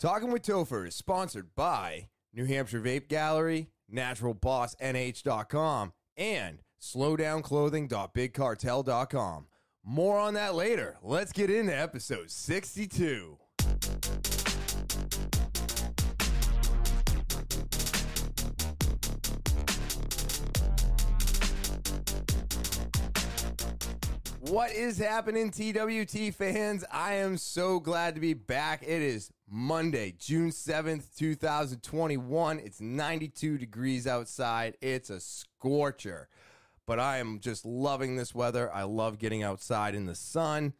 Talking with Topher is sponsored by New Hampshire Vape Gallery, NaturalBossNH.com, and SlowDownClothing.BigCartel.com. More on that later. Let's get into episode 62. What is happening, TWT fans? I am so glad to be back. It is Monday, June 7th, 2021. It's 92 degrees outside. It's a scorcher, but I am just loving this weather. I love getting outside in the sun.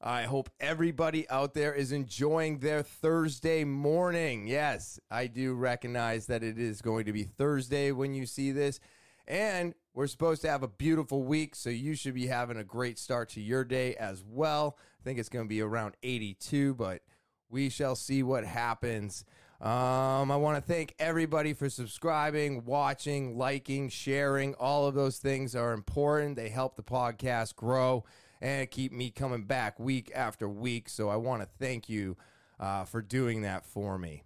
I hope everybody out there is enjoying their Thursday morning. Yes, I do recognize that it is going to be Thursday when you see this. And we're supposed to have a beautiful week, so you should be having a great start to your day as well. I think it's going to be around 82, but we shall see what happens. Um, I want to thank everybody for subscribing, watching, liking, sharing. All of those things are important. They help the podcast grow and keep me coming back week after week. So I want to thank you uh, for doing that for me.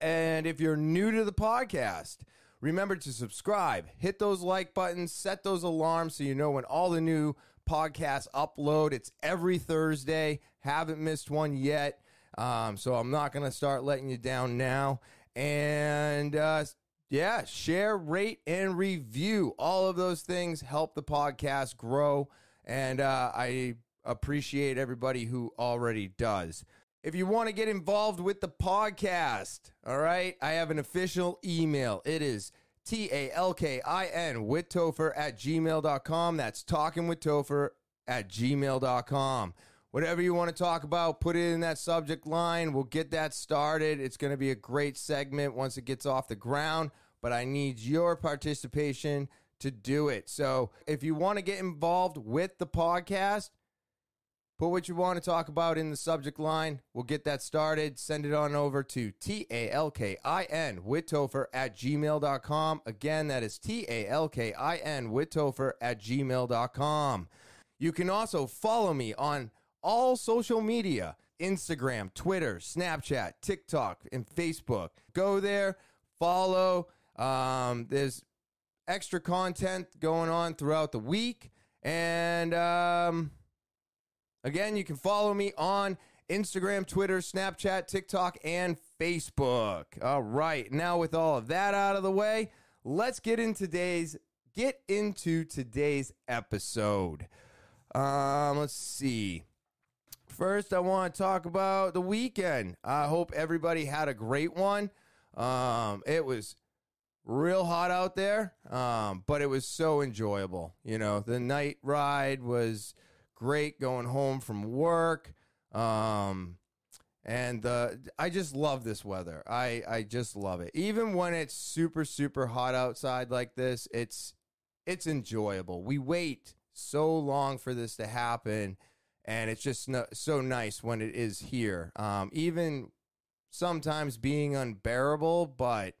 And if you're new to the podcast, Remember to subscribe, hit those like buttons, set those alarms so you know when all the new podcasts upload. It's every Thursday. Haven't missed one yet. Um, so I'm not going to start letting you down now. And uh, yeah, share, rate, and review. All of those things help the podcast grow. And uh, I appreciate everybody who already does. If you want to get involved with the podcast, all right, I have an official email. It is T A L K I N with Topher at gmail.com. That's talking with Topher at gmail.com. Whatever you want to talk about, put it in that subject line. We'll get that started. It's going to be a great segment once it gets off the ground, but I need your participation to do it. So if you want to get involved with the podcast, Put what you want to talk about in the subject line. We'll get that started. Send it on over to T A L K I N with Topher at gmail.com. Again, that is T A L K I N with Topher at gmail.com. You can also follow me on all social media Instagram, Twitter, Snapchat, TikTok, and Facebook. Go there, follow. Um, there's extra content going on throughout the week. And, um, Again, you can follow me on Instagram, Twitter, Snapchat, TikTok, and Facebook. All right. Now with all of that out of the way, let's get in today's get into today's episode. Um, let's see. First, I want to talk about the weekend. I hope everybody had a great one. Um, it was real hot out there, um, but it was so enjoyable. You know, the night ride was great going home from work. Um, and uh, I just love this weather. I, I just love it. Even when it's super super hot outside like this, it's it's enjoyable. We wait so long for this to happen, and it's just no, so nice when it is here. Um, even sometimes being unbearable, but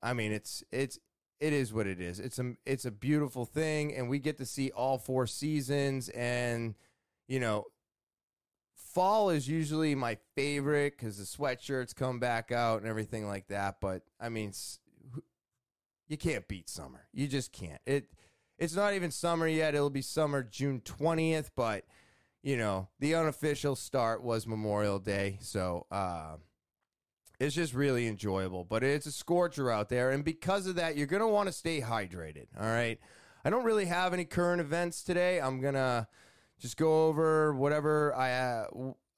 I mean it's it's it is what it is. It's a it's a beautiful thing, and we get to see all four seasons. And you know, fall is usually my favorite because the sweatshirts come back out and everything like that. But I mean, you can't beat summer. You just can't. It it's not even summer yet. It'll be summer June twentieth, but you know, the unofficial start was Memorial Day, so. Uh, it's just really enjoyable, but it's a scorcher out there. And because of that, you're going to want to stay hydrated. All right. I don't really have any current events today. I'm going to just go over whatever I, uh,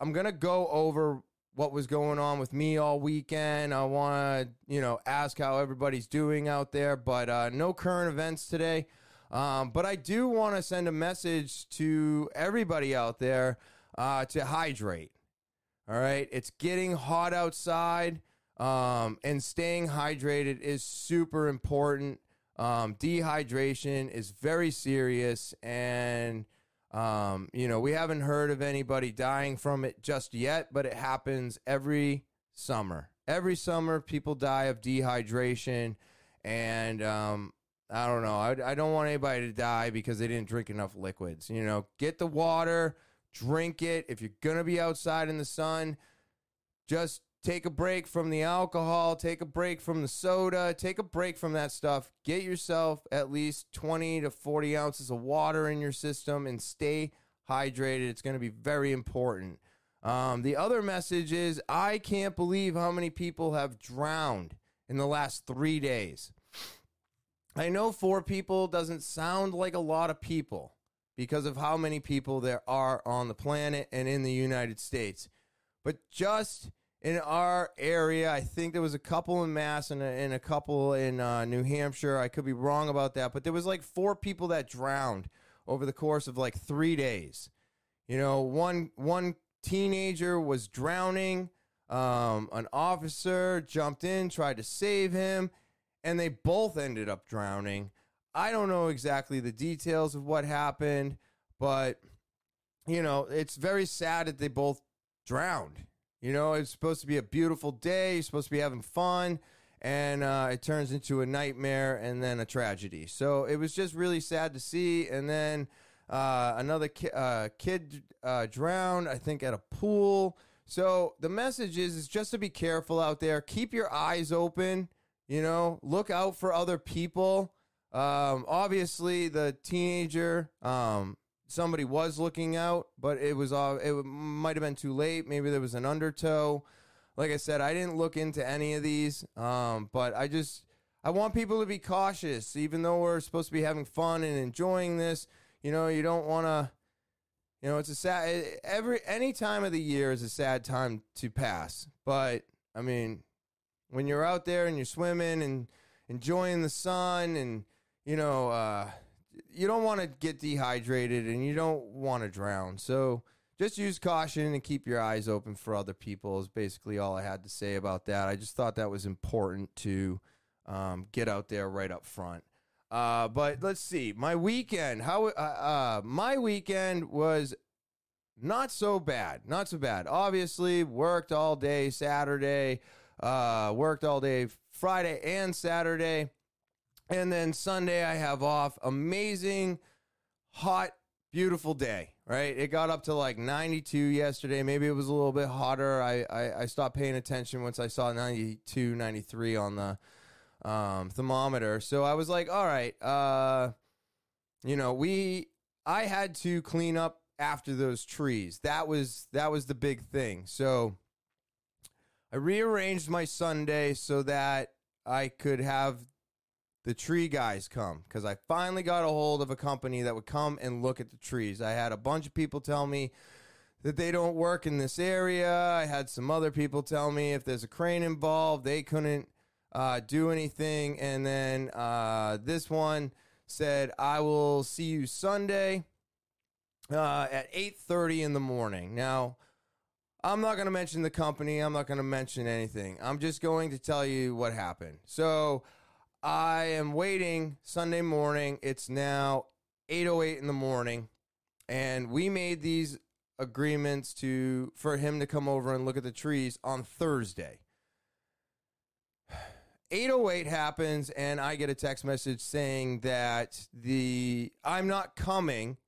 I'm going to go over what was going on with me all weekend. I want to, you know, ask how everybody's doing out there, but uh, no current events today. Um, but I do want to send a message to everybody out there uh, to hydrate. All right. It's getting hot outside, um, and staying hydrated is super important. Um, dehydration is very serious, and um, you know we haven't heard of anybody dying from it just yet, but it happens every summer. Every summer, people die of dehydration, and um, I don't know. I, I don't want anybody to die because they didn't drink enough liquids. You know, get the water drink it. If you're going to be outside in the sun, just take a break from the alcohol, take a break from the soda, take a break from that stuff. Get yourself at least 20 to 40 ounces of water in your system and stay hydrated. It's going to be very important. Um, the other message is I can't believe how many people have drowned in the last three days. I know four people doesn't sound like a lot of people because of how many people there are on the planet and in the United States. But just in our area, I think there was a couple in Mass and a, and a couple in uh, New Hampshire. I could be wrong about that, but there was like four people that drowned over the course of like three days. You know, one one teenager was drowning. Um, an officer jumped in, tried to save him, and they both ended up drowning. I don't know exactly the details of what happened, but you know, it's very sad that they both drowned. You know, it's supposed to be a beautiful day, you're supposed to be having fun, and uh, it turns into a nightmare and then a tragedy. So it was just really sad to see. And then uh, another ki- uh, kid uh, drowned, I think, at a pool. So the message is, is just to be careful out there. Keep your eyes open. You know, look out for other people. Um, obviously, the teenager, um, somebody was looking out, but it was uh, it might have been too late. Maybe there was an undertow. Like I said, I didn't look into any of these, um, but I just I want people to be cautious, even though we're supposed to be having fun and enjoying this you know, you don't want to. You know, it's a sad every any time of the year is a sad time to pass. But I mean, when you're out there and you're swimming and enjoying the sun and you know, uh, you don't want to get dehydrated and you don't want to drown. So just use caution and keep your eyes open for other people is basically all I had to say about that. I just thought that was important to um, get out there right up front. Uh, but let's see. My weekend, how uh, uh, my weekend was not so bad. Not so bad. Obviously, worked all day Saturday, uh, worked all day Friday and Saturday. And then Sunday I have off. Amazing, hot, beautiful day, right? It got up to like 92 yesterday. Maybe it was a little bit hotter. I, I, I stopped paying attention once I saw 92, 93 on the um, thermometer. So I was like, all right, uh, you know, we I had to clean up after those trees. That was that was the big thing. So I rearranged my Sunday so that I could have the tree guys come because I finally got a hold of a company that would come and look at the trees. I had a bunch of people tell me that they don't work in this area. I had some other people tell me if there's a crane involved, they couldn't uh, do anything. And then uh, this one said, "I will see you Sunday uh, at 8:30 in the morning." Now, I'm not going to mention the company. I'm not going to mention anything. I'm just going to tell you what happened. So, I am waiting Sunday morning. It's now 8:08 in the morning, and we made these agreements to for him to come over and look at the trees on Thursday. 808 happens and I get a text message saying that the I'm not coming.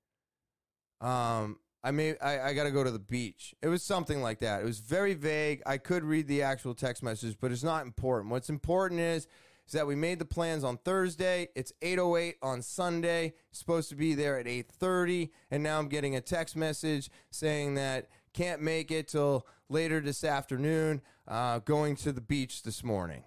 Um I may I, I gotta go to the beach. It was something like that. It was very vague. I could read the actual text message, but it's not important. What's important is is that we made the plans on Thursday. It's 808 on Sunday. Supposed to be there at 830, and now I'm getting a text message saying that can't make it till later this afternoon. Uh, going to the beach this morning.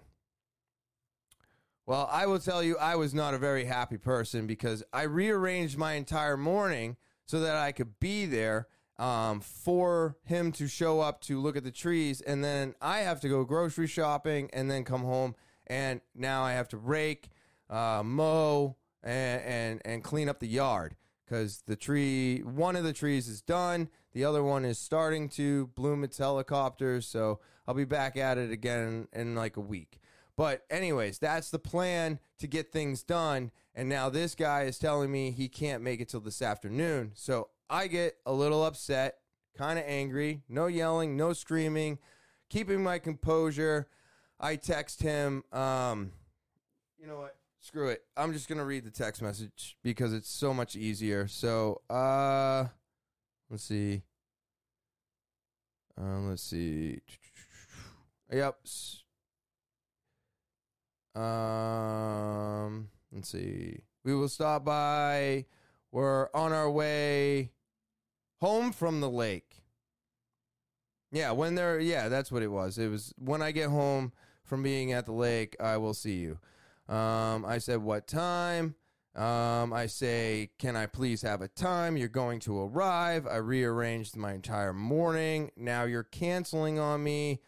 Well, I will tell you, I was not a very happy person because I rearranged my entire morning so that I could be there um, for him to show up to look at the trees. And then I have to go grocery shopping and then come home. And now I have to rake, uh, mow, and, and, and clean up the yard because the tree, one of the trees is done. The other one is starting to bloom its helicopters. So I'll be back at it again in, in like a week. But, anyways, that's the plan to get things done. And now this guy is telling me he can't make it till this afternoon. So I get a little upset, kind of angry, no yelling, no screaming, keeping my composure. I text him, um, you know what? Screw it. I'm just going to read the text message because it's so much easier. So, uh, let's see. Uh, let's see. Yep. Um, let's see. We will stop by. We're on our way home from the lake. Yeah, when they're yeah, that's what it was. It was when I get home from being at the lake, I will see you. Um, I said what time? Um, I say, can I please have a time? You're going to arrive. I rearranged my entire morning. Now you're canceling on me,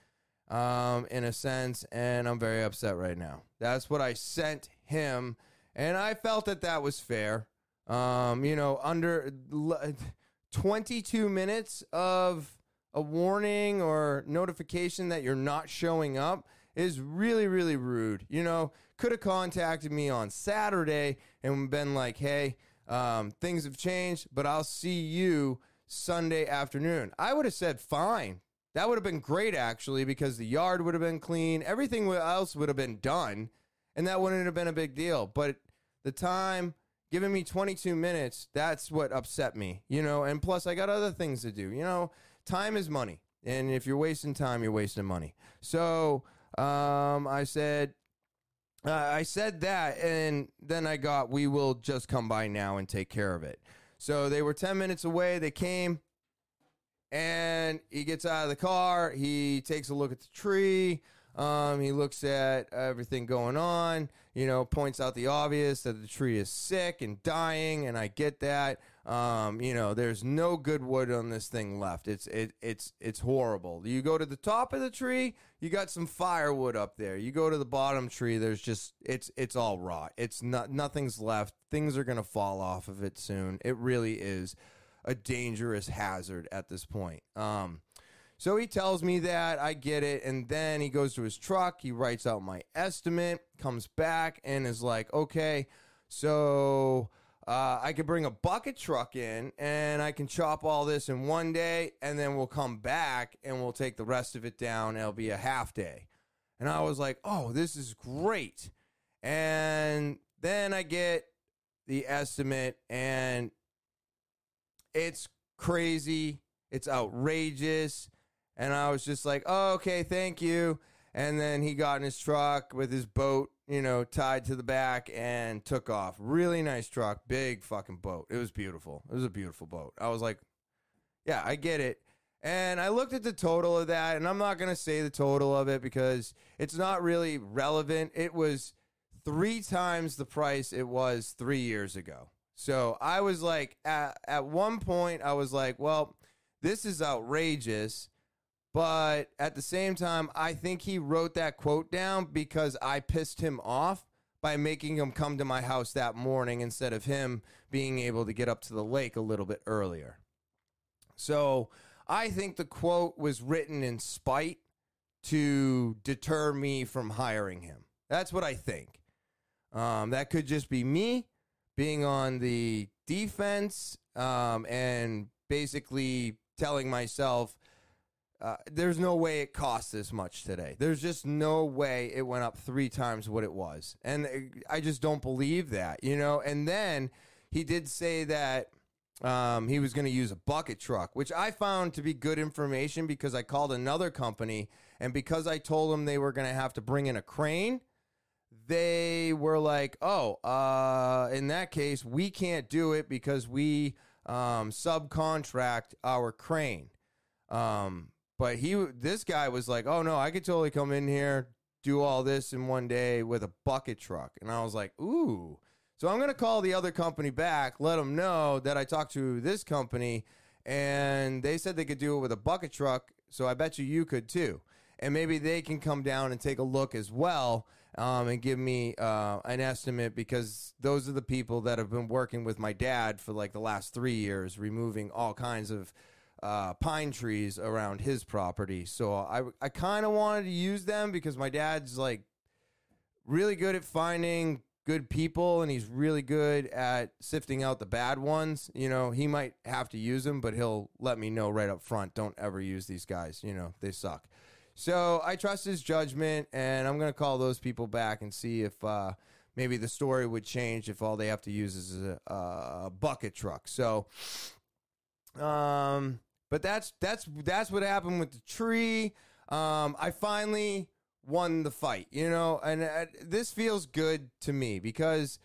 um, in a sense, and I'm very upset right now. That's what I sent him, and I felt that that was fair. Um, you know, under 22 minutes of a warning or notification that you're not showing up is really, really rude. You know, could have contacted me on Saturday and been like, hey, um, things have changed, but I'll see you Sunday afternoon. I would have said, fine. That would have been great, actually, because the yard would have been clean. Everything else would have been done, and that wouldn't have been a big deal. But the time, giving me 22 minutes, that's what upset me, you know? And plus, I got other things to do. You know, time is money. And if you're wasting time, you're wasting money. So um, I said, uh, I said that, and then I got, we will just come by now and take care of it. So they were 10 minutes away. They came, and he gets out of the car. He takes a look at the tree. Um, he looks at everything going on, you know, points out the obvious that the tree is sick and dying, and I get that. Um, you know, there's no good wood on this thing left. It's it it's it's horrible. You go to the top of the tree, you got some firewood up there. You go to the bottom tree, there's just it's it's all rot. It's not nothing's left. Things are gonna fall off of it soon. It really is a dangerous hazard at this point. Um, so he tells me that I get it, and then he goes to his truck. He writes out my estimate, comes back, and is like, "Okay, so uh, I could bring a bucket truck in and I can chop all this in one day and then we'll come back and we'll take the rest of it down. It'll be a half day. And I was like, oh, this is great. And then I get the estimate and it's crazy. It's outrageous. And I was just like, oh, okay, thank you. And then he got in his truck with his boat you know, tied to the back and took off. Really nice truck, big fucking boat. It was beautiful. It was a beautiful boat. I was like, yeah, I get it. And I looked at the total of that, and I'm not going to say the total of it because it's not really relevant. It was three times the price it was three years ago. So I was like, at, at one point, I was like, well, this is outrageous. But at the same time, I think he wrote that quote down because I pissed him off by making him come to my house that morning instead of him being able to get up to the lake a little bit earlier. So I think the quote was written in spite to deter me from hiring him. That's what I think. Um, that could just be me being on the defense um, and basically telling myself, uh, there's no way it cost this much today. There's just no way it went up three times what it was. And uh, I just don't believe that, you know? And then he did say that um, he was going to use a bucket truck, which I found to be good information because I called another company. And because I told them they were going to have to bring in a crane, they were like, oh, uh, in that case, we can't do it because we um, subcontract our crane. Um, but he, this guy was like, "Oh no, I could totally come in here, do all this in one day with a bucket truck." And I was like, "Ooh." So I'm gonna call the other company back, let them know that I talked to this company, and they said they could do it with a bucket truck. So I bet you you could too, and maybe they can come down and take a look as well. Um, and give me uh, an estimate because those are the people that have been working with my dad for like the last three years, removing all kinds of uh, pine trees around his property. So I, I kind of wanted to use them because my dad's like really good at finding good people and he's really good at sifting out the bad ones. You know, he might have to use them, but he'll let me know right up front don't ever use these guys. You know, they suck. So I trust his judgment and I'm going to call those people back and see if uh, maybe the story would change if all they have to use is a, a bucket truck. So, um, but that's that's that's what happened with the tree. um, I finally won the fight, you know, and uh, this feels good to me because,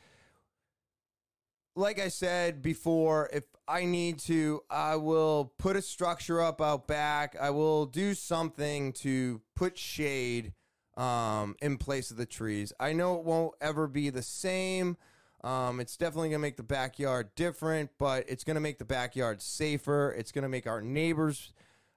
like I said before, if I need to, I will put a structure up out back. I will do something to put shade um, in place of the trees. I know it won't ever be the same. Um, it's definitely going to make the backyard different, but it's going to make the backyard safer. It's going to make our neighbors'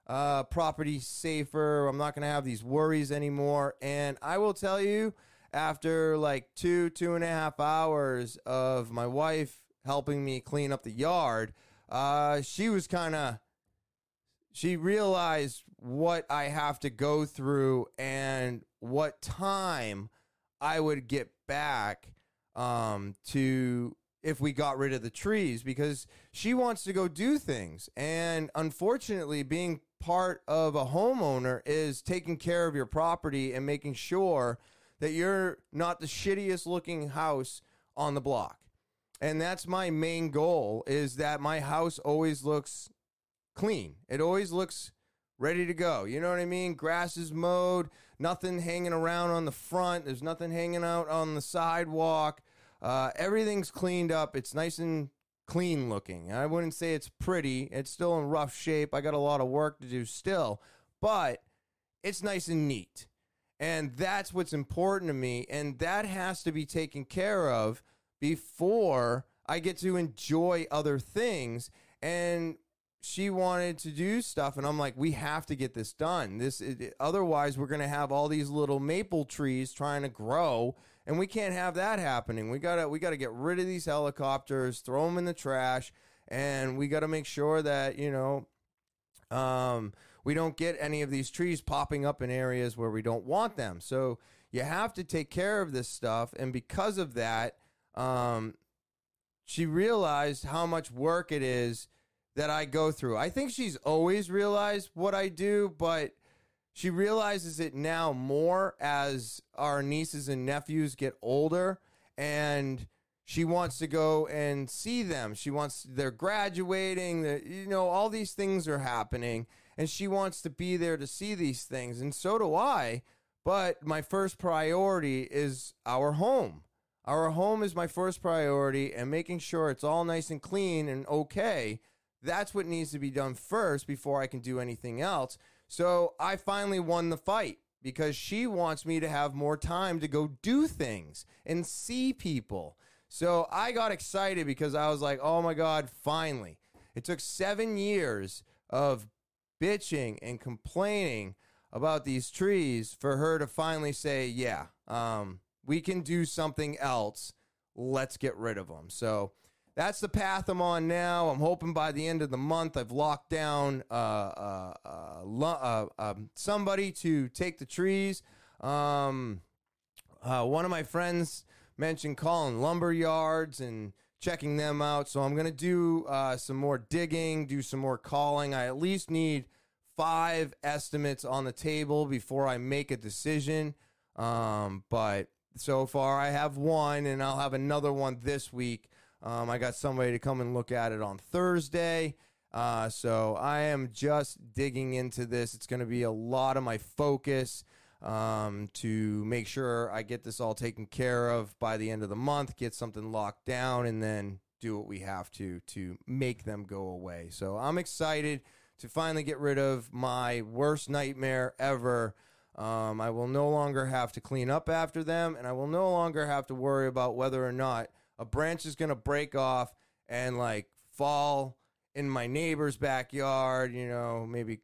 uh, property safer. I'm not going to have these worries anymore. And I will tell you, after like two, two and a half hours of my wife helping me clean up the yard, uh, she was kind of, she realized what I have to go through and what time I would get back um, to if we got rid of the trees because she wants to go do things. And unfortunately, being part of a homeowner is taking care of your property and making sure that you're not the shittiest looking house on the block. And that's my main goal is that my house always looks clean. It always looks ready to go. You know what I mean? Grass is mowed, nothing hanging around on the front, there's nothing hanging out on the sidewalk. Uh, everything's cleaned up. It's nice and clean looking. I wouldn't say it's pretty. It's still in rough shape. I got a lot of work to do still, but it's nice and neat. And that's what's important to me. And that has to be taken care of before I get to enjoy other things. And she wanted to do stuff and I'm like we have to get this done. This it, otherwise we're going to have all these little maple trees trying to grow and we can't have that happening. We got to we got to get rid of these helicopters throw them in the trash and we got to make sure that you know um, we don't get any of these trees popping up in areas where we don't want them. So you have to take care of this stuff and because of that um, she realized how much work it is that I go through. I think she's always realized what I do, but she realizes it now more as our nieces and nephews get older and she wants to go and see them. She wants they're graduating, the, you know, all these things are happening and she wants to be there to see these things and so do I. But my first priority is our home. Our home is my first priority and making sure it's all nice and clean and okay that's what needs to be done first before I can do anything else. So I finally won the fight because she wants me to have more time to go do things and see people. So I got excited because I was like, oh my God, finally. It took seven years of bitching and complaining about these trees for her to finally say, yeah, um, we can do something else. Let's get rid of them. So that's the path I'm on now. I'm hoping by the end of the month I've locked down uh, uh, uh, uh um, somebody to take the trees. Um, uh, one of my friends mentioned calling lumber yards and checking them out. So I'm going to do uh, some more digging, do some more calling. I at least need five estimates on the table before I make a decision. Um, but so far I have one, and I'll have another one this week. Um, I got somebody to come and look at it on Thursday. Uh, so I am just digging into this. It's going to be a lot of my focus um, to make sure I get this all taken care of by the end of the month, get something locked down, and then do what we have to to make them go away. So I'm excited to finally get rid of my worst nightmare ever. Um, I will no longer have to clean up after them, and I will no longer have to worry about whether or not a branch is going to break off and like fall in my neighbor's backyard, you know, maybe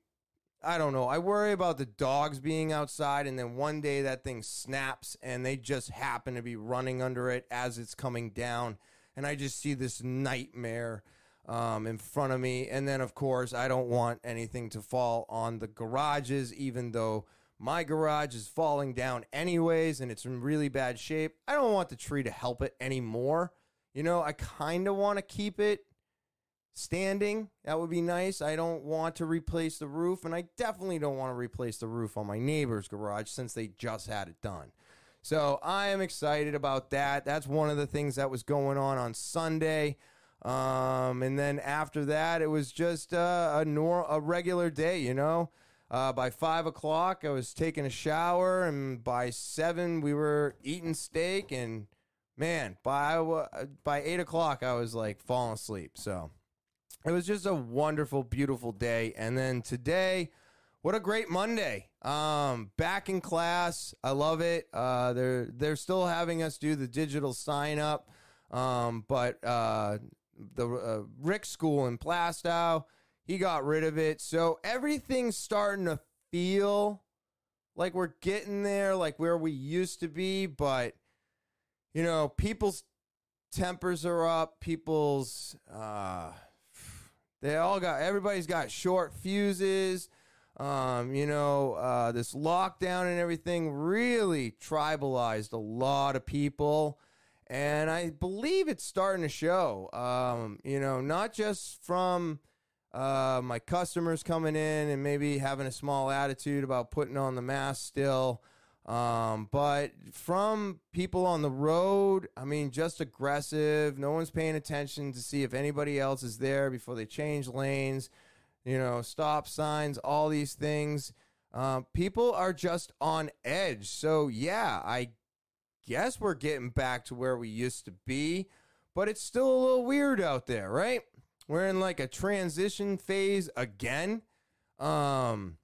I don't know. I worry about the dogs being outside and then one day that thing snaps and they just happen to be running under it as it's coming down and I just see this nightmare um, in front of me. And then, of course, I don't want anything to fall on the garages, even though my garage is falling down anyways and it's in really bad shape. I don't want the tree to help it anymore. You know, I kind of want to keep it standing. That would be nice. I don't want to replace the roof, and I definitely don't want to replace the roof on my neighbor's garage since they just had it done. So I am excited about that. That's one of the things that was going on on Sunday. Um, and then after that, it was just uh, a nor- a regular day, you know. Uh, by five o'clock, I was taking a shower, and by seven, we were eating steak. And man, by by eight o'clock, I was like falling asleep. So it was just a wonderful, beautiful day. And then today, what a great Monday! Um, back in class, I love it. Uh, they're they're still having us do the digital sign up, um, but uh, the uh, Rick School in Plaistow he got rid of it. So everything's starting to feel like we're getting there, like where we used to be. But, you know, people's tempers are up. People's, uh, they all got, everybody's got short fuses. Um, you know, uh, this lockdown and everything really tribalized a lot of people. And I believe it's starting to show, um, you know, not just from, uh, my customers coming in and maybe having a small attitude about putting on the mask still. Um, but from people on the road, I mean, just aggressive. No one's paying attention to see if anybody else is there before they change lanes, you know, stop signs, all these things. Uh, people are just on edge. So, yeah, I guess we're getting back to where we used to be, but it's still a little weird out there, right? We're in like a transition phase again. Um,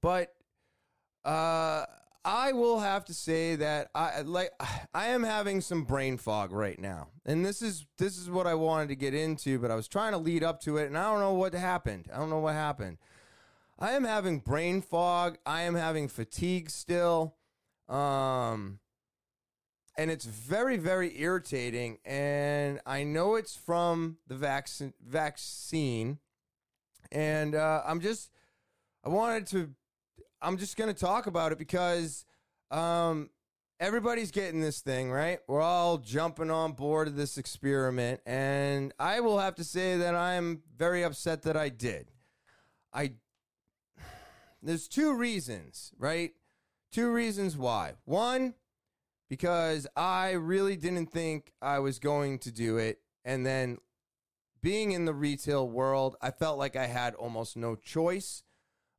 but uh, I will have to say that I like I am having some brain fog right now, and this is this is what I wanted to get into, but I was trying to lead up to it, and I don't know what happened. I don't know what happened. I am having brain fog. I am having fatigue still. Um, and it's very very irritating and i know it's from the vaccine vaccine and uh, i'm just i wanted to i'm just to talk about it because um, everybody's getting this thing right? We're all jumping on board of this experiment and i will have to say that i'm very upset that i did. I there's two reasons right? Two reasons why. One because I really didn't think I was going to do it. And then being in the retail world, I felt like I had almost no choice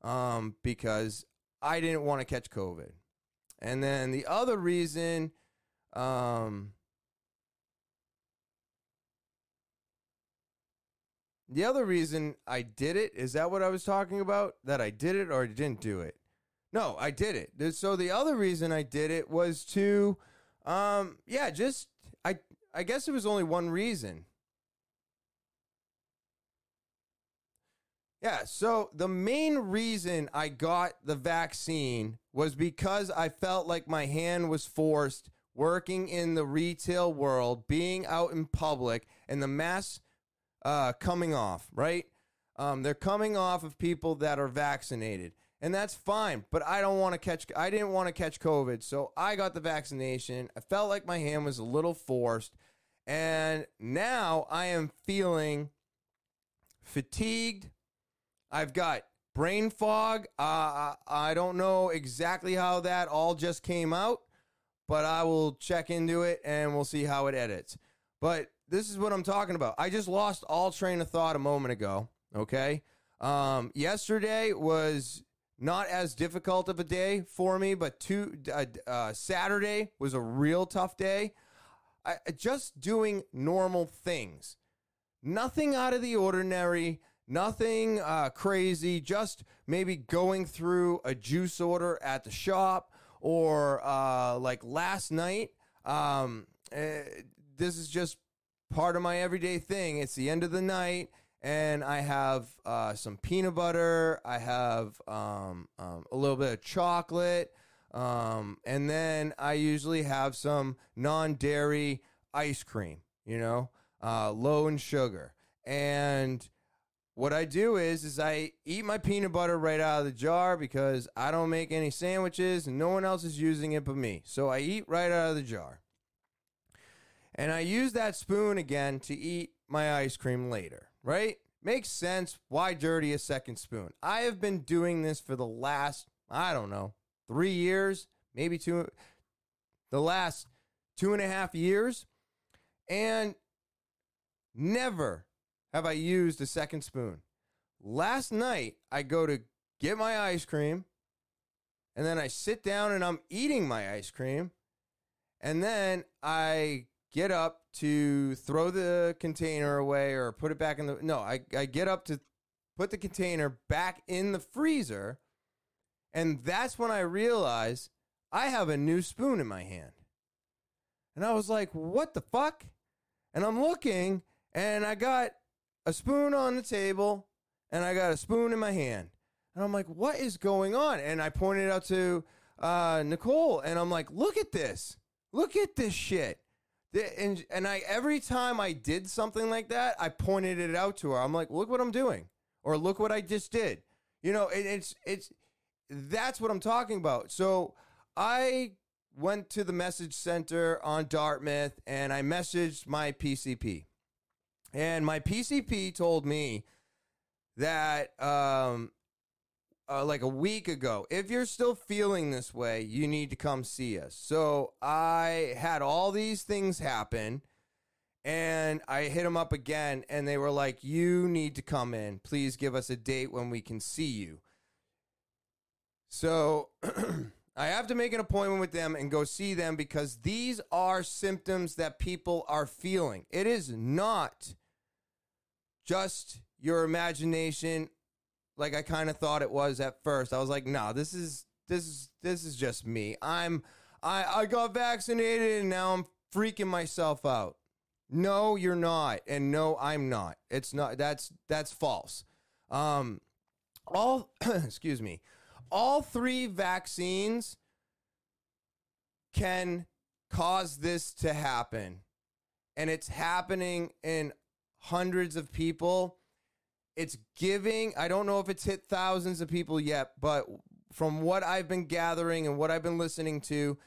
um, because I didn't want to catch COVID. And then the other reason, um, the other reason I did it is that what I was talking about? That I did it or I didn't do it? No, I did it. So the other reason I did it was to, um, yeah, just I I guess it was only one reason. Yeah, so the main reason I got the vaccine was because I felt like my hand was forced working in the retail world, being out in public, and the mass uh, coming off, right? Um, they're coming off of people that are vaccinated and that's fine. But I don't want to catch. I didn't want to catch COVID, so I got the vaccination. I felt like my hand was a little forced, and now I am feeling fatigued. I've got brain fog. Uh, I don't know exactly how that all just came out, but I will check into it and we'll see how it edits. But this is what I'm talking about. I just lost all train of thought a moment ago. Okay. Um, yesterday was not as difficult of a day for me, but two uh, uh, Saturday was a real tough day. I, just doing normal things, nothing out of the ordinary, nothing uh, crazy. Just maybe going through a juice order at the shop, or uh, like last night. Um, uh, this is just part of my everyday thing. It's the end of the night and I have uh, some peanut butter. I have um, um, a little bit of chocolate, um, and then I usually have some non-dairy ice cream. You know, uh, low in sugar. And what I do is, is I eat my peanut butter right out of the jar because I don't make any sandwiches and no one else is using it but me. So I eat right out of the jar. And I use that spoon again to eat my ice cream later right? Makes sense. Why dirty a second spoon? I have been doing this for the last, I don't know, three years, maybe two, the last two and a half years. And never have I used a second spoon. Last night, I go to get my ice cream, and then I sit down and I'm eating my ice cream, and then I get up to throw the container away or put it back in the no, I, I get up to put the container back in the freezer, and that's when I realize I have a new spoon in my hand. And I was like, what the fuck? And I'm looking, and I got a spoon on the table, and I got a spoon in my hand. And I'm like, what is going on? And I pointed out to uh, Nicole, and I'm like, look at this. Look at this shit. And, and I every time I did something like that, I pointed it out to her. I'm like, look what I'm doing, or look what I just did. You know, it, it's it's that's what I'm talking about. So I went to the message center on Dartmouth and I messaged my PCP, and my PCP told me that um, uh, like a week ago. If you're still feeling this way, you need to come see us. So I had all these things happen and I hit them up again and they were like, You need to come in. Please give us a date when we can see you. So I have to make an appointment with them and go see them because these are symptoms that people are feeling. It is not just your imagination like I kind of thought it was at first. I was like, "No, this is this is this is just me. I'm I I got vaccinated and now I'm freaking myself out." No, you're not. And no, I'm not. It's not that's that's false. Um all excuse me. All three vaccines can cause this to happen. And it's happening in hundreds of people it's giving. I don't know if it's hit thousands of people yet, but from what I've been gathering and what I've been listening to,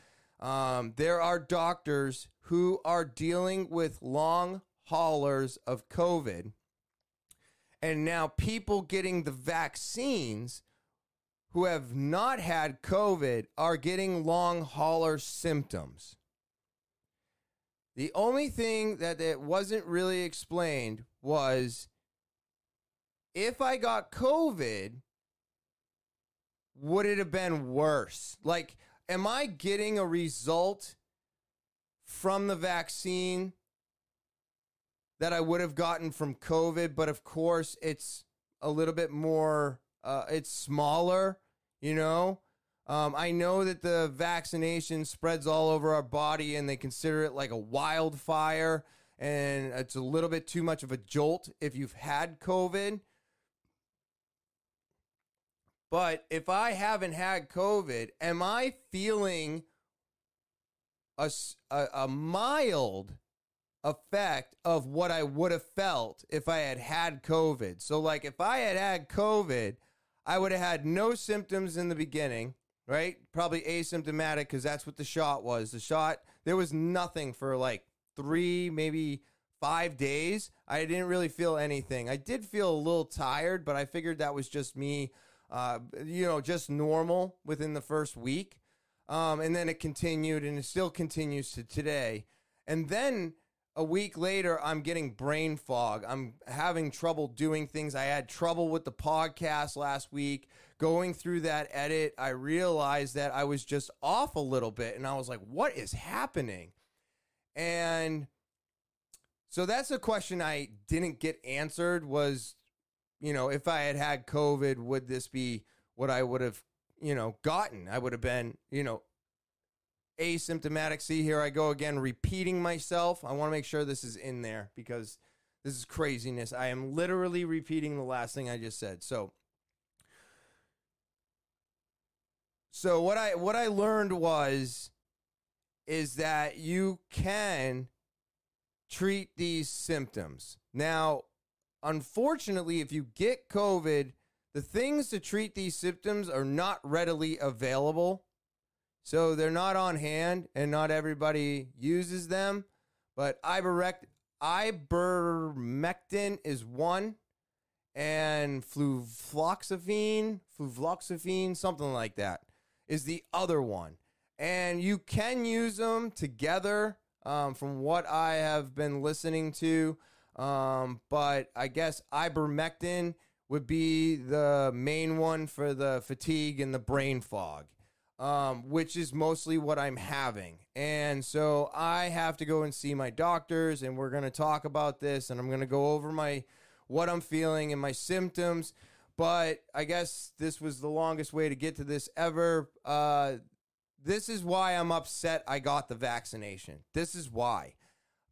um, there are doctors who are dealing with long haulers of COVID. And now people getting the vaccines who have not had COVID are getting long hauler symptoms. The only thing that it wasn't really explained was if I got COVID, would it have been worse? Like, am I getting a result from the vaccine that I would have gotten from COVID? But of course, it's a little bit more, uh, it's smaller, you know? Um, I know that the vaccination spreads all over our body and they consider it like a wildfire, and it's a little bit too much of a jolt if you've had COVID. But if I haven't had COVID, am I feeling a, a, a mild effect of what I would have felt if I had had COVID? So, like, if I had had COVID, I would have had no symptoms in the beginning, right? Probably asymptomatic because that's what the shot was. The shot, there was nothing for like three, maybe five days. I didn't really feel anything. I did feel a little tired, but I figured that was just me uh, you know, just normal within the first week. Um, and then it continued and it still continues to today. And then a week later, I'm getting brain fog. I'm having trouble doing things. I had trouble with the podcast last week. Going through that edit, I realized that I was just off a little bit. And I was like, what is happening? And so that's a question I didn't get answered was you know, if I had had COVID, would this be what I would have, you know, gotten? I would have been, you know, asymptomatic. See, here I go again, repeating myself. I want to make sure this is in there because this is craziness. I am literally repeating the last thing I just said. So, so what I what I learned was is that you can treat these symptoms. Now, unfortunately, if you get COVID, the things to treat these symptoms are not readily available. So they're not on hand and not everybody uses them. But ivermectin is one and fluvoxamine, fluvoxamine, something like that is the other one. And you can use them together um, from what I have been listening to. Um, but I guess ivermectin would be the main one for the fatigue and the brain fog, um, which is mostly what I'm having. And so I have to go and see my doctors, and we're going to talk about this, and I'm going to go over my what I'm feeling and my symptoms. But I guess this was the longest way to get to this ever. Uh, this is why I'm upset I got the vaccination. This is why.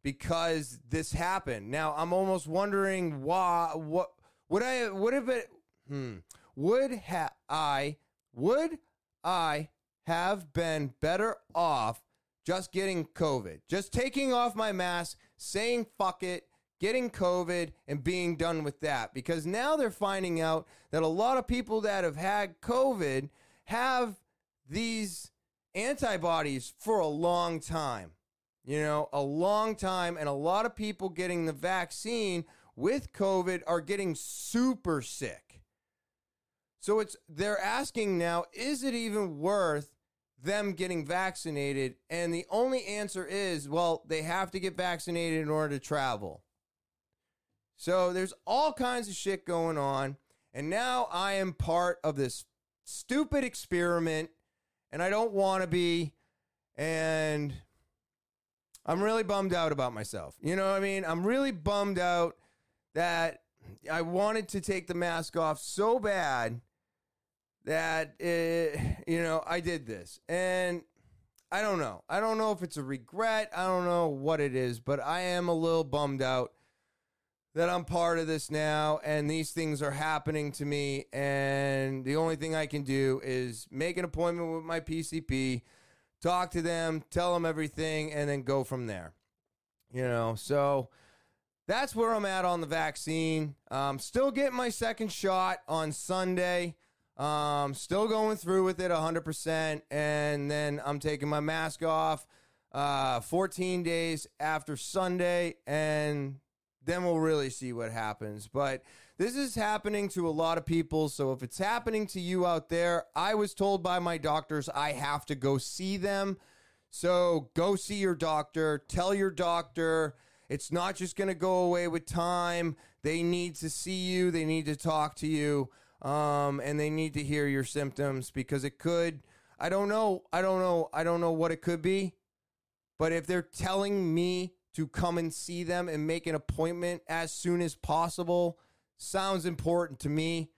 Because this happened. Now I'm almost wondering why what would I would have it hmm would ha I would I have been better off just getting COVID, just taking off my mask, saying fuck it, getting COVID, and being done with that. Because now they're finding out that a lot of people that have had COVID have these antibodies for a long time. You know, a long time, and a lot of people getting the vaccine with COVID are getting super sick. So it's they're asking now, is it even worth them getting vaccinated? And the only answer is, well, they have to get vaccinated in order to travel. So there's all kinds of shit going on. And now I am part of this stupid experiment, and I don't want to be. And I'm really bummed out about myself. You know what I mean? I'm really bummed out that I wanted to take the mask off so bad that it, you know I did this, and I don't know. I don't know if it's a regret. I don't know what it is, but I am a little bummed out that I'm part of this now, and these things are happening to me, and the only thing I can do is make an appointment with my PCP, talk to them, tell them everything, and then go from there. You know, so that's where I'm at on the vaccine. Um, still getting my second shot on Sunday. Um, still going through with it 100%. And then I'm taking my mask off uh, 14 days after Sunday. And then we'll really see what happens. But this is happening to a lot of people. So if it's happening to you out there, I was told by my doctors I have to go see them. So go see your doctor. Tell your doctor it's not just going to go away with time. They need to see you, they need to talk to you, um, and they need to hear your symptoms because it could. I don't know. I don't know. I don't know what it could be. But if they're telling me to come and see them and make an appointment as soon as possible, sounds important to me.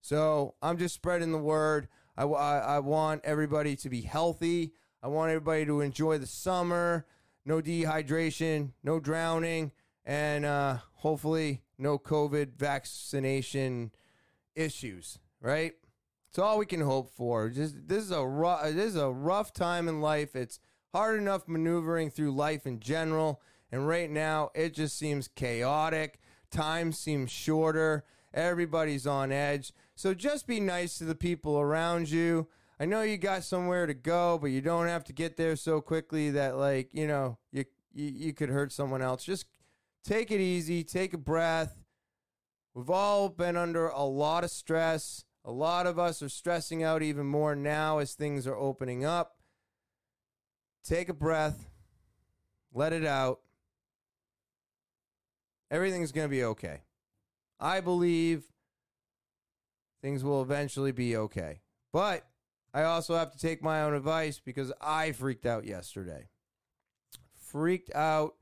So I'm just spreading the word. I, I, I want everybody to be healthy. I want everybody to enjoy the summer no dehydration, no drowning, and uh, hopefully no COVID vaccination issues. Right? It's all we can hope for. Just this is a rough, this is a rough time in life. It's hard enough maneuvering through life in general, and right now it just seems chaotic. Time seems shorter. Everybody's on edge. So just be nice to the people around you. I know you got somewhere to go, but you don't have to get there so quickly that like, you know, you you, you could hurt someone else. Just take it easy, take a breath. We've all been under a lot of stress. A lot of us are stressing out even more now as things are opening up. Take a breath. Let it out. Everything's going to be okay. I believe things will eventually be okay. But I also have to take my own advice because I freaked out yesterday. Freaked out.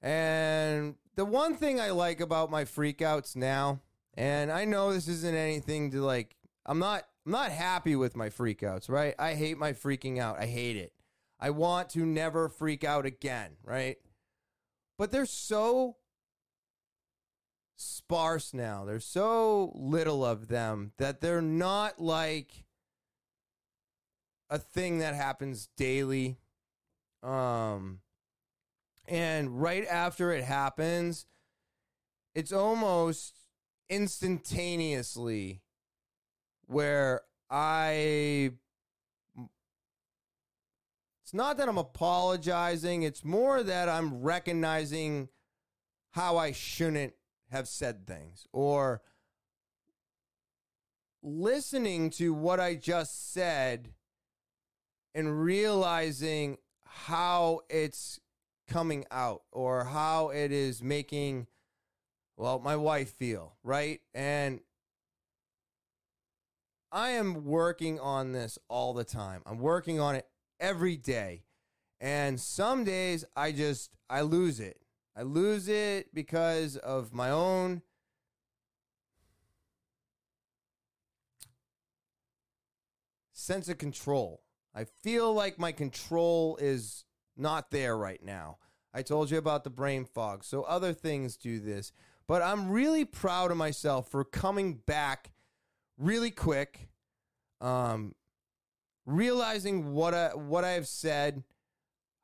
And the one thing I like about my freakouts now, and I know this isn't anything to like I'm not I'm not happy with my freakouts, right? I hate my freaking out. I hate it. I want to never freak out again, right? But they're so sparse now. There's so little of them that they're not like a thing that happens daily. Um, and right after it happens, it's almost instantaneously where I. It's not that I'm apologizing, it's more that I'm recognizing how I shouldn't have said things or listening to what I just said and realizing how it's coming out or how it is making well my wife feel right and I am working on this all the time. I'm working on it every day. And some days I just I lose it. I lose it because of my own sense of control. I feel like my control is not there right now. I told you about the brain fog. So other things do this. But I'm really proud of myself for coming back really quick, um, realizing what I, what I've said,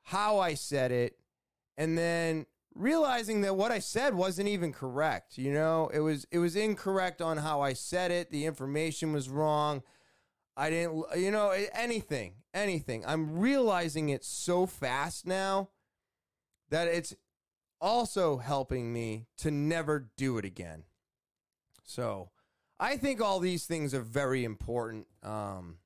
how I said it, and then realizing that what I said wasn't even correct. You know, it was it was incorrect on how I said it. The information was wrong. I didn't, you know, anything, anything. I'm realizing it so fast now that it's also helping me to never do it again. So I think all these things are very important um,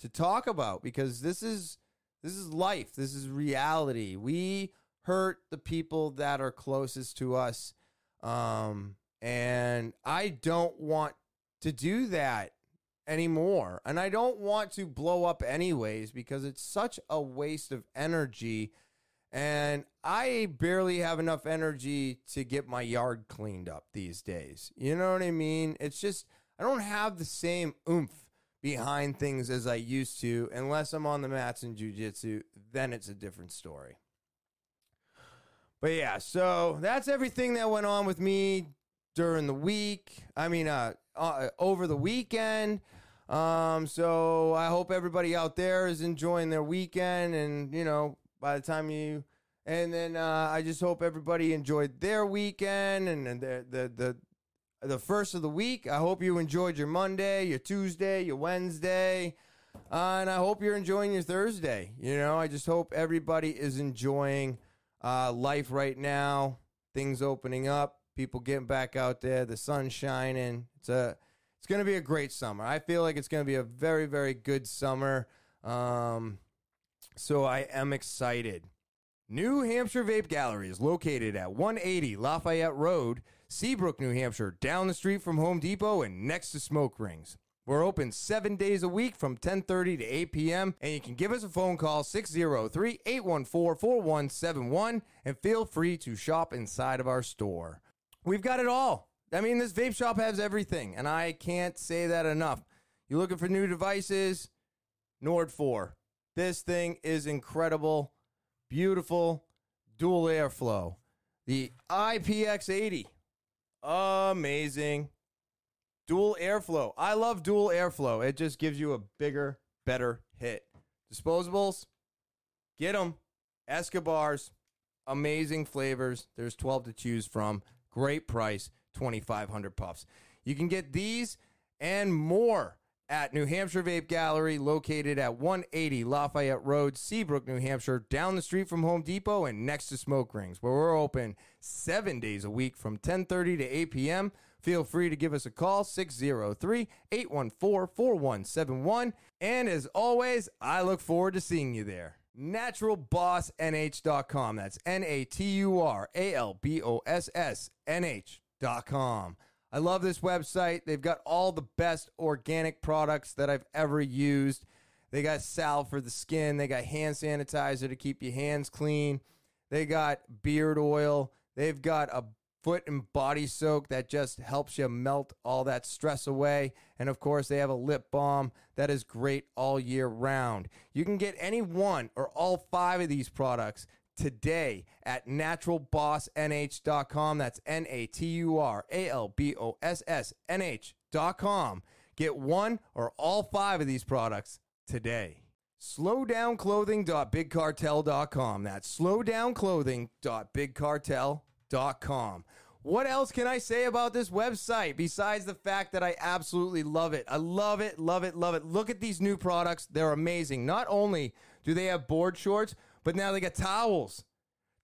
to talk about because this is this is life. This is reality. We hurt the people that are closest to us, um, and I don't want to do that anymore. And I don't want to blow up anyways because it's such a waste of energy and I barely have enough energy to get my yard cleaned up these days. You know what I mean? It's just, I don't have the same oomph behind things as I used to, unless I'm on the mats in jujitsu. Then it's a different story. But yeah, so that's everything that went on with me during the week. I mean, uh, uh over the weekend. Um, so I hope everybody out there is enjoying their weekend and, you know, by the time you and then uh, I just hope everybody enjoyed their weekend and, and the, the the the first of the week. I hope you enjoyed your Monday, your Tuesday, your Wednesday, uh, and I hope you're enjoying your Thursday. You know, I just hope everybody is enjoying uh, life right now. Things opening up, people getting back out there, the sun shining. It's a it's going to be a great summer. I feel like it's going to be a very very good summer. Um, so I am excited. New Hampshire Vape Gallery is located at 180 Lafayette Road, Seabrook, New Hampshire, down the street from Home Depot and next to Smoke Rings. We're open seven days a week from 10:30 to 8 p.m. and you can give us a phone call 603-814-4171 and feel free to shop inside of our store. We've got it all. I mean, this vape shop has everything, and I can't say that enough. You looking for new devices? Nord 4. This thing is incredible, beautiful, dual airflow. The IPX80, amazing. Dual airflow. I love dual airflow. It just gives you a bigger, better hit. Disposables, get them. Esco Bars, amazing flavors. There's 12 to choose from. Great price. 2,500 puffs. You can get these and more at New Hampshire Vape Gallery, located at 180 Lafayette Road, Seabrook, New Hampshire, down the street from Home Depot and next to Smoke Rings, where we're open seven days a week from 10:30 to 8 p.m. Feel free to give us a call 603-814-4171. And as always, I look forward to seeing you there. NaturalBossNH.com. That's N A T U R A L B O S S N H com. I love this website. They've got all the best organic products that I've ever used. They got salve for the skin, they got hand sanitizer to keep your hands clean. They got beard oil. They've got a foot and body soak that just helps you melt all that stress away. And of course, they have a lip balm that is great all year round. You can get any one or all five of these products today at naturalbossnh.com. That's N A T U R A L B O S S N H.com. Get one or all five of these products today. Slowdownclothing.bigcartel.com. That's slowdownclothing.bigcartel.com. What else can I say about this website besides the fact that I absolutely love it? I love it, love it, love it. Look at these new products. They're amazing. Not only do they have board shorts, but now they got towels.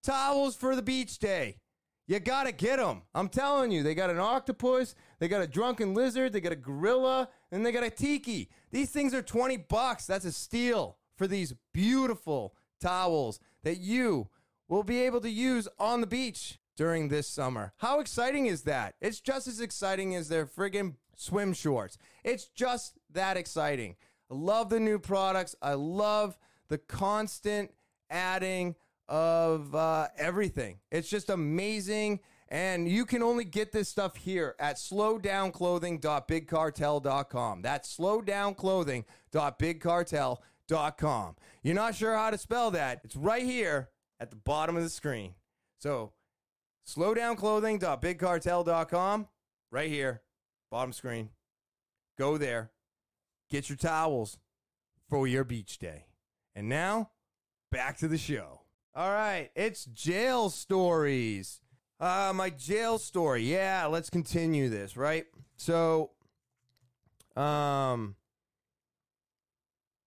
Towels for the beach day. You gotta get them. I'm telling you, they got an octopus, they got a drunken lizard, they got a gorilla, and they got a tiki. These things are 20 bucks. That's a steal for these beautiful towels that you will be able to use on the beach during this summer. How exciting is that? It's just as exciting as their friggin' swim shorts. It's just that exciting. I love the new products. I love the constant adding of uh, everything. It's just amazing. And you can only get this stuff here at slowdownclothing.bigcartel.com. That's slowdownclothing.bigcartel.com. You're not sure how to spell that? It's right here at the bottom of the screen. So, slowdownclothing.bigcartel.com, right here, bottom screen. Go there, get your towels for your beach day. And now, back to the show. All right, it's jail stories. Uh, my jail story. Yeah, let's continue this, right? So, um,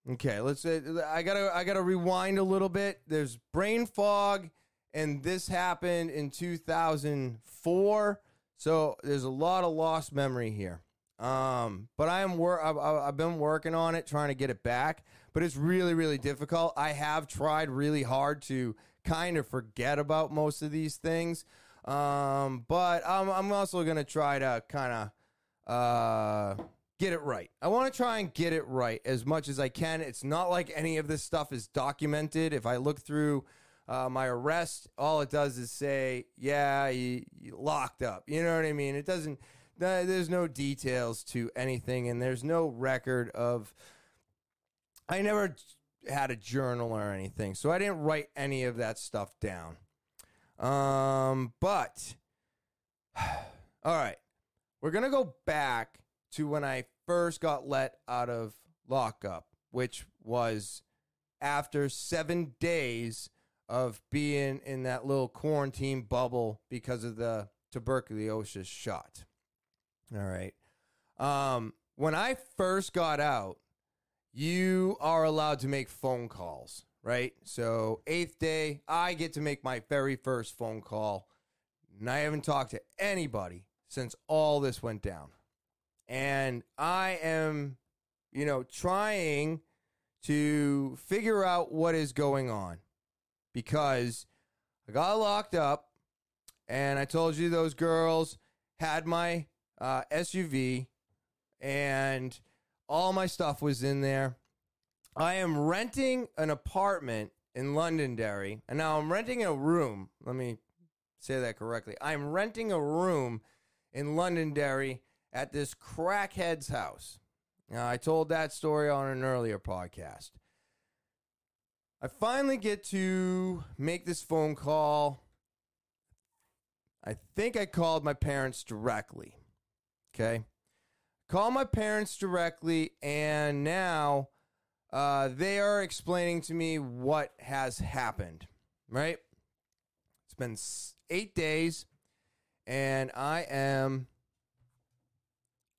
okay, let's. Uh, I gotta, I gotta rewind a little bit. There's brain fog, and this happened in 2004. So there's a lot of lost memory here. Um, but I am wor- I've, I've been working on it, trying to get it back. But it's really, really difficult. I have tried really hard to kind of forget about most of these things. Um, but I'm, I'm also going to try to kind of uh, get it right. I want to try and get it right as much as I can. It's not like any of this stuff is documented. If I look through uh, my arrest, all it does is say, yeah, you, you locked up. You know what I mean? It doesn't, there's no details to anything, and there's no record of. I never had a journal or anything, so I didn't write any of that stuff down. Um, but all right, we're gonna go back to when I first got let out of lockup, which was after seven days of being in that little quarantine bubble because of the tuberculosis shot. All right. Um, when I first got out, you are allowed to make phone calls right? So, eighth day, I get to make my very first phone call. And I haven't talked to anybody since all this went down. And I am, you know, trying to figure out what is going on because I got locked up and I told you those girls had my uh, SUV and all my stuff was in there I am renting an apartment in Londonderry, and now I'm renting a room. Let me say that correctly. I'm renting a room in Londonderry at this crackhead's house. Now, I told that story on an earlier podcast. I finally get to make this phone call. I think I called my parents directly. Okay. Call my parents directly, and now uh, they are explaining to me what has happened, right? It's been eight days, and I am.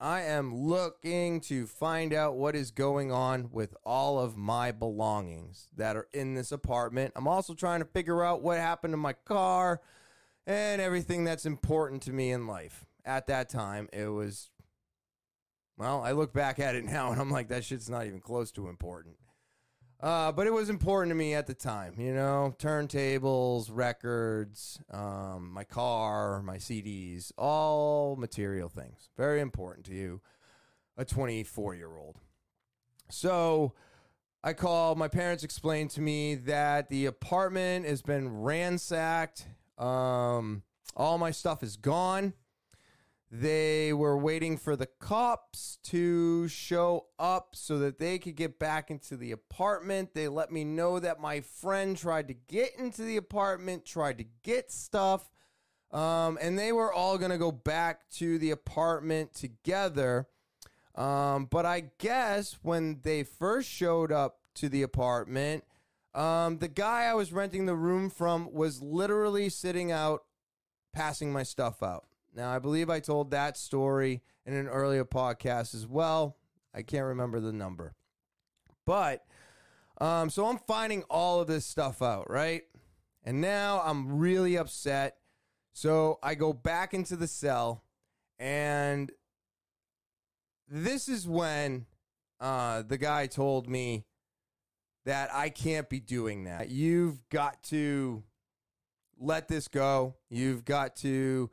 I am looking to find out what is going on with all of my belongings that are in this apartment. I'm also trying to figure out what happened to my car and everything that's important to me in life. At that time, it was well, I look back at it now and I'm like, that shit's not even close to important. Uh, but it was important to me at the time, you know, turntables, records, um, my car, my CDs, all material things. Very important to you, a 24 year old. So I call, my parents explained to me that the apartment has been ransacked. Um, all my stuff is gone. They were waiting for the cops to show up so that they could get back into the apartment. They let me know that my friend tried to get into the apartment, tried to get stuff, um, and they were all going to go back to the apartment together. Um, but I guess when they first showed up to the apartment, um, the guy I was renting the room from was literally sitting out, passing my stuff out. Now, I believe I told that story in an earlier podcast as well. I can't remember the number. But, um, so I'm finding all of this stuff out, right? And now I'm really upset. So I go back into the cell, and this is when uh, the guy told me that I can't be doing that. You've got to let this go. You've got to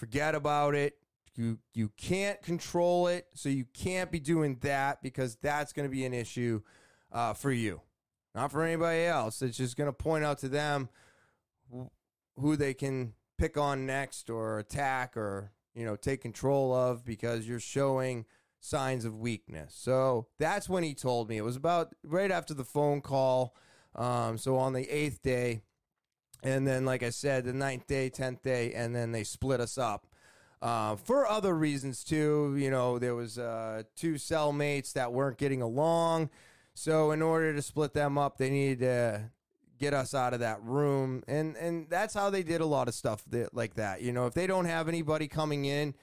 forget about it, you you can't control it, so you can't be doing that because that's going to be an issue uh, for you, not for anybody else. It's just going to point out to them who they can pick on next or attack or you know take control of because you're showing signs of weakness. So that's when he told me. It was about right after the phone call. Um, so on the eighth day, and then like I said, the ninth day, tenth day, and then they split us up. Uh, for other reasons too, you know, there was uh, two cellmates that weren't getting along, so in order to split them up, they needed to get us out of that room, and and that's how they did a lot of stuff that, like that. You know, if they don't have anybody coming in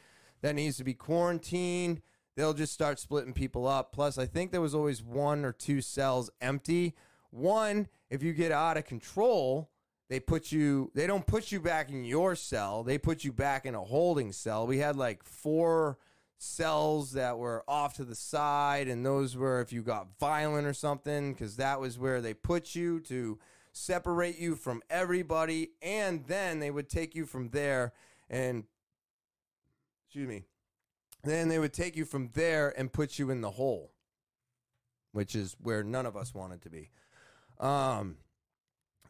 that needs to be quarantined, they'll just start splitting people up. Plus, I think there was always one or two cells empty. One, if you get out of control, they put you they don't put you back in your cell. They put you back in a holding cell. We had like four cells that were off to the side and those were if you got violent or something because that was where they put you to separate you from everybody and then they would take you from there and excuse me then they would take you from there and put you in the hole which is where none of us wanted to be. Um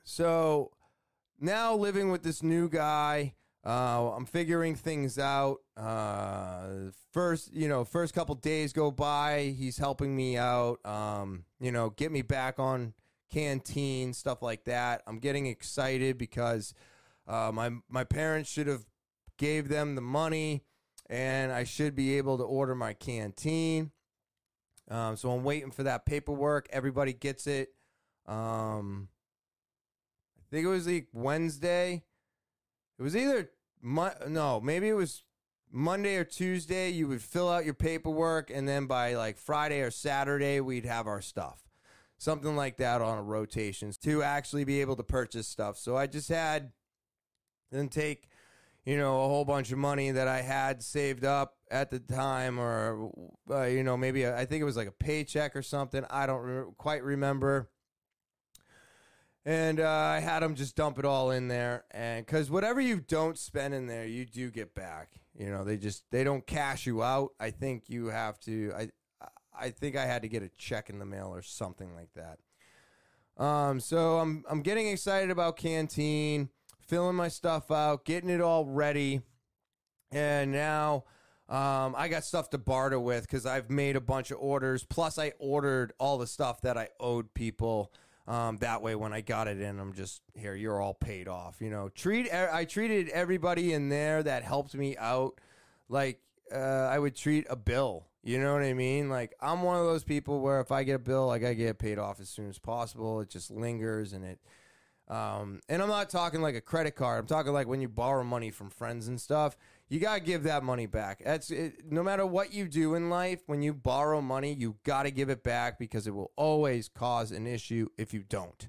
so now living with this new guy, uh, I'm figuring things out. Uh, first, you know, first couple days go by, he's helping me out. Um, you know, get me back on canteen stuff like that. I'm getting excited because uh, my my parents should have gave them the money, and I should be able to order my canteen. Um, so I'm waiting for that paperwork. Everybody gets it. Um, I think it was like Wednesday. It was either Mo- no, maybe it was Monday or Tuesday. You would fill out your paperwork, and then by like Friday or Saturday, we'd have our stuff. Something like that on a rotations to actually be able to purchase stuff. So I just had then take, you know, a whole bunch of money that I had saved up at the time, or uh, you know, maybe a, I think it was like a paycheck or something. I don't re- quite remember and uh, I had them just dump it all in there, and because whatever you don't spend in there, you do get back. You know, they just they don't cash you out. I think you have to. I I think I had to get a check in the mail or something like that. Um, so I'm I'm getting excited about canteen, filling my stuff out, getting it all ready, and now. Um, I got stuff to barter with because I've made a bunch of orders. Plus, I ordered all the stuff that I owed people um, that way, when I got it in, I'm just here. You're all paid off. You know, treat. I treated everybody in there that helped me out like uh, I would treat a bill. You know what I mean? Like I'm one of those people where if I get a bill, like I get paid off as soon as possible. It just lingers and it. Um, and I'm not talking like a credit card. I'm talking like when you borrow money from friends and stuff you got to give that money back. That's it, no matter what you do in life, when you borrow money, you got to give it back because it will always cause an issue if you don't.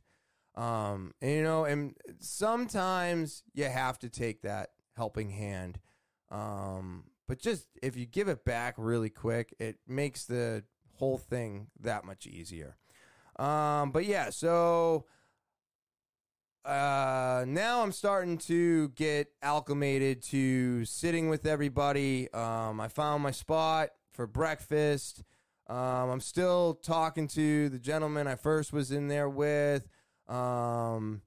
Um, and, you know, and sometimes you have to take that helping hand. Um, but just if you give it back really quick, it makes the whole thing that much easier. Um, but yeah, so uh, now I'm starting to get acclimated to sitting with everybody. Um, I found my spot for breakfast. Um, I'm still talking to the gentleman I first was in there with. Um,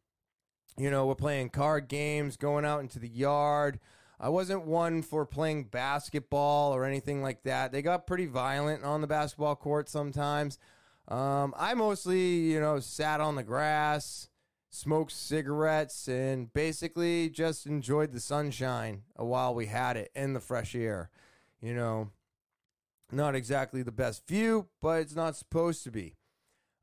you know, we're playing card games, going out into the yard. I wasn't one for playing basketball or anything like that. They got pretty violent on the basketball court sometimes. Um, I mostly, you know, sat on the grass smoked cigarettes, and basically just enjoyed the sunshine while we had it in the fresh air. You know, not exactly the best view, but it's not supposed to be.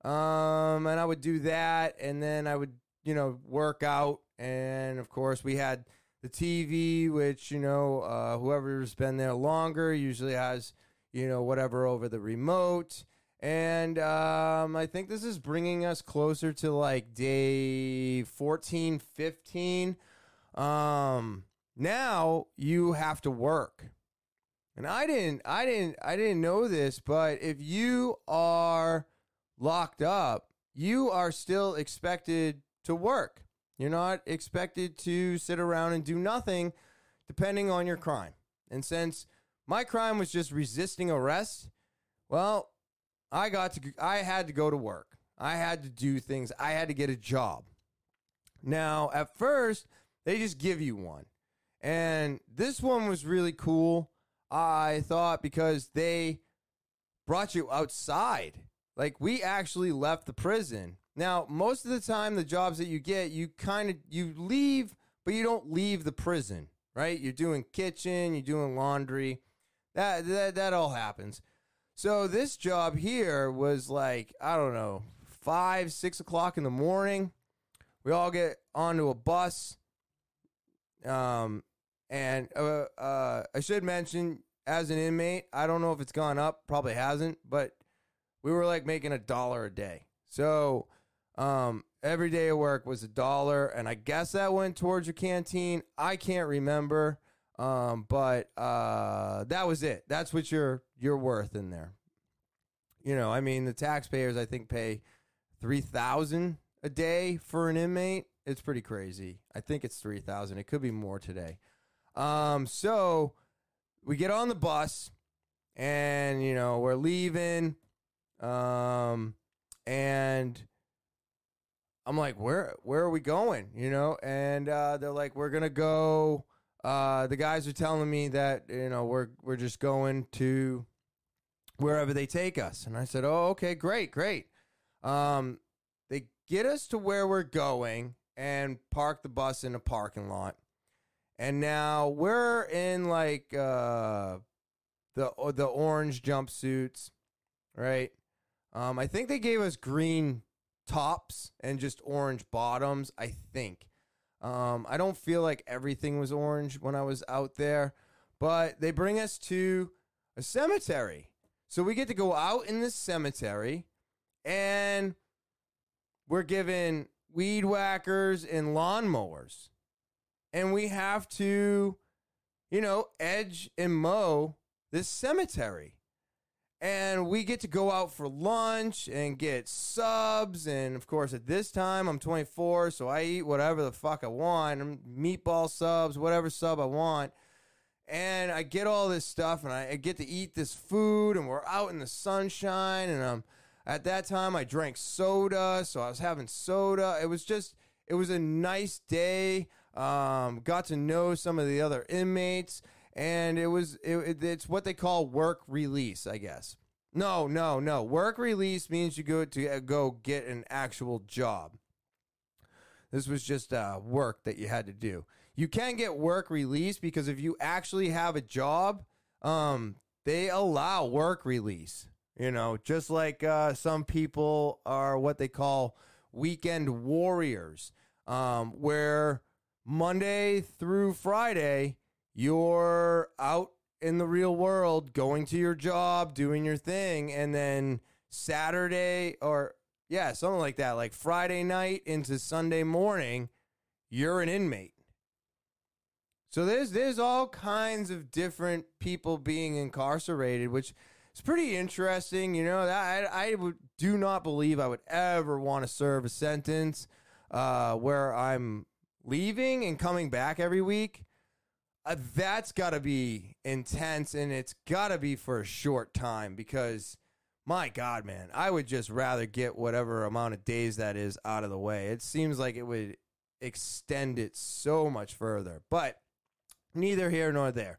Um, and I would do that, and then I would, you know, work out, and of course we had the TV, which you know, uh, whoever's been there longer usually has, you know, whatever over the remote. And um, I think this is bringing us closer to like day 14, 15. Um, now you have to work. And I didn't I didn't I didn't know this, but if you are locked up, you are still expected to work. You're not expected to sit around and do nothing depending on your crime. And since my crime was just resisting arrest, well, I got to I had to go to work. I had to do things. I had to get a job. Now, at first, they just give you one. And this one was really cool. I thought because they brought you outside. Like we actually left the prison. Now, most of the time the jobs that you get, you kind of you leave, but you don't leave the prison, right? You're doing kitchen, you're doing laundry. That that that all happens. So this job here was like, I don't know, five, six o'clock in the morning. We all get onto a bus. Um, and uh, uh, I should mention, as an inmate, I don't know if it's gone up, probably hasn't, but we were like making a dollar a day. So um, every day of work was a dollar, and I guess that went towards your canteen. I can't remember, um, but uh, that was it. That's what you're you're worth in there. You know, I mean, the taxpayers I think pay three thousand a day for an inmate. It's pretty crazy. I think it's three thousand. It could be more today. Um, so we get on the bus, and you know we're leaving. Um, and I'm like, where where are we going? You know, and uh, they're like, we're gonna go. Uh, the guys are telling me that you know we're we're just going to wherever they take us, and I said, oh, okay, great, great. Um, they get us to where we're going and park the bus in a parking lot, and now we're in like uh, the the orange jumpsuits, right? Um, I think they gave us green tops and just orange bottoms. I think. Um, I don't feel like everything was orange when I was out there, but they bring us to a cemetery. So we get to go out in the cemetery and we're given weed whackers and lawnmowers. And we have to, you know, edge and mow this cemetery and we get to go out for lunch and get subs. And of course at this time i'm 24 so i eat whatever the fuck i want. Meatball subs whatever sub i want. And i get all this stuff and i get to eat this food and we're out in the sunshine. And um at that time i drank soda so i was having soda. It was just it was a nice day. Um, got to know some of the other inmates and it was it, it's what they call work release, I guess. No, no, no. Work release means you go to uh, go get an actual job. This was just uh, work that you had to do. You can get work release because if you actually have a job, um, they allow work release. You know, just like uh, some people are what they call weekend warriors, um, where Monday through Friday you're out in the real world, going to your job, doing your thing, and then Saturday or yeah, something like that, like Friday night into Sunday morning, you're an inmate. So there's there's all kinds of different people being incarcerated, which is pretty interesting. You know, I, I do not believe I would ever want to serve a sentence uh, where I'm leaving and coming back every week uh, that's got to be intense and it's got to be for a short time because my god man i would just rather get whatever amount of days that is out of the way. It seems like it would extend it so much further but neither here nor there.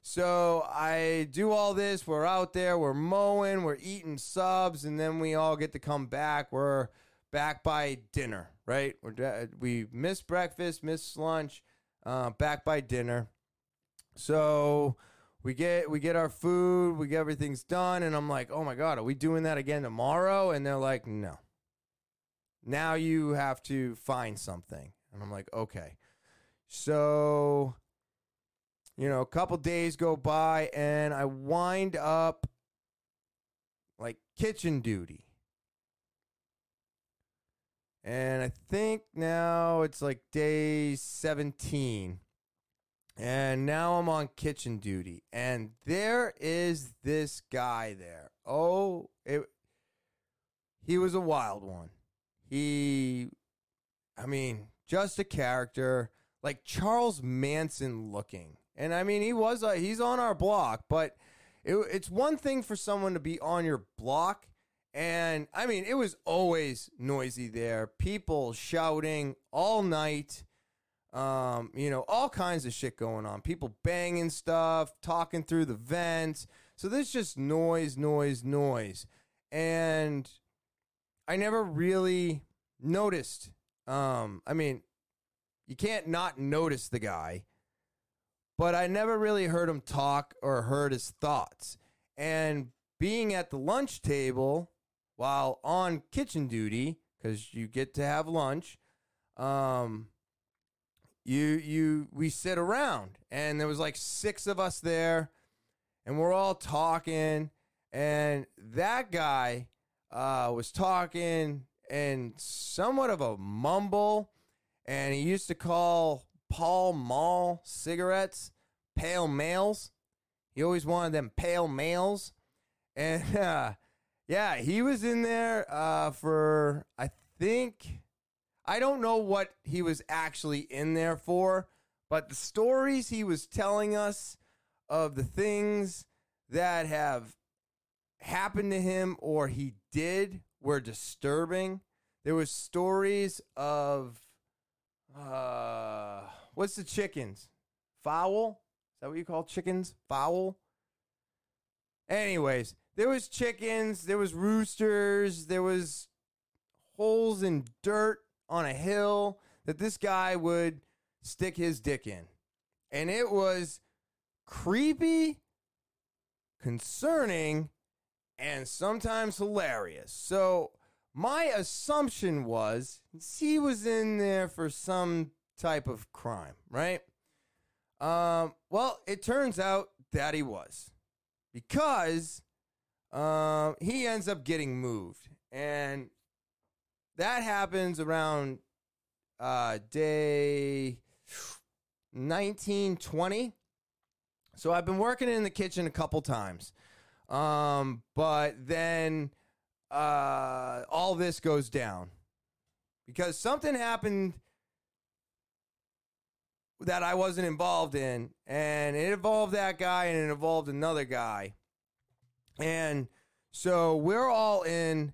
So i do all this we're out there we're mowing we're eating subs and then we all get to come back. We're back by dinner right? We're, we miss breakfast miss lunch uh, back by dinner so we get we get our food, we get everything's done, and I'm like, oh my god, are we doing that again tomorrow? And they're like, no. Now you have to find something, and I'm like, okay. So, you know, a couple days go by, and I wind up like kitchen duty. And I think now it's like day 17. And now I'm on kitchen duty. And there is this guy there. Oh, it, he was a wild one. He, I mean, just a character, like Charles Manson looking. And I mean, he was uh, he's on our block, but it, it's one thing for someone to be on your block. And I mean, it was always noisy there. People shouting all night. Um, you know, all kinds of shit going on. People banging stuff, talking through the vents. So there's just noise, noise, noise. And I never really noticed. Um, I mean, you can't not notice the guy, but I never really heard him talk or heard his thoughts. And being at the lunch table while on kitchen duty, because you get to have lunch, um, you you we sit around. And there was like six of us there and we're all talking. And that guy uh, was talking and somewhat of a mumble. And he used to call Pall Mall cigarettes pale males. He always wanted them pale males. And uh, yeah he was in there uh, for i think I don't know what he was actually in there for, but the stories he was telling us of the things that have happened to him or he did were disturbing. There was stories of uh what's the chickens? Fowl? Is that what you call chickens? Fowl? Anyways, there was chickens, there was roosters, there was holes in dirt on a hill that this guy would stick his dick in. And it was creepy, concerning, and sometimes hilarious. So my assumption was he was in there for some type of crime, right? Um, well, it turns out that he was because um, he ends up getting moved. And that happens around uh, day 1920. So I've been working in the kitchen a couple times. Um, but then uh, all this goes down because something happened that I wasn't involved in, and it involved that guy and it involved another guy. And so we're all in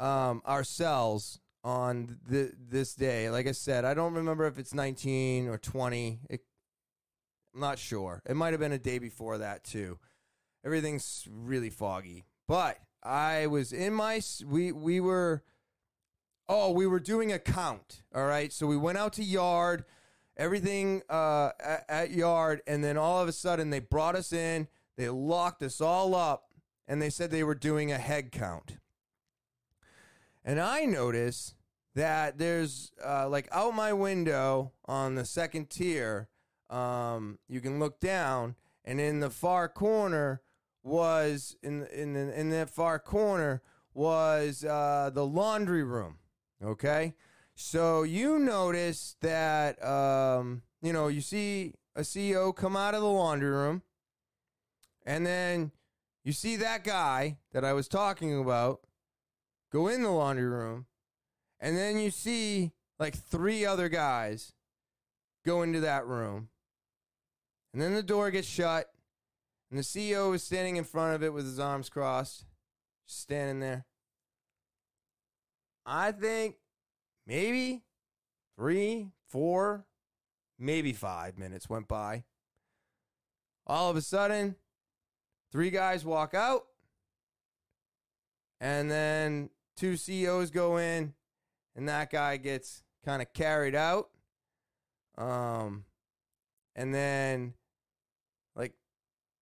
um, ourselves on the, this day. Like I said, I don't remember if it's 19 or 20. It, I'm not sure. It might have been a day before that too. Everything's really foggy. But I was in my we we were oh we were doing a count. All right, so we went out to yard, everything uh, at, at yard, and then all of a sudden they brought us in. They locked us all up, and they said they were doing a head count. And I notice that there's uh, like out my window on the second tier, um, you can look down, and in the far corner was in in the, in that far corner was uh, the laundry room. Okay, so you notice that um, you know you see a CO come out of the laundry room, and then you see that guy that I was talking about go in the laundry room, and then you see like three other guys go into that room. And then the door gets shut, and the CO is standing in front of it with his arms crossed, just standing there. I think maybe three, four, maybe five minutes went by. All of a sudden, three guys walk out, and then two COs go in, and that guy gets kind of carried out. Um, and then like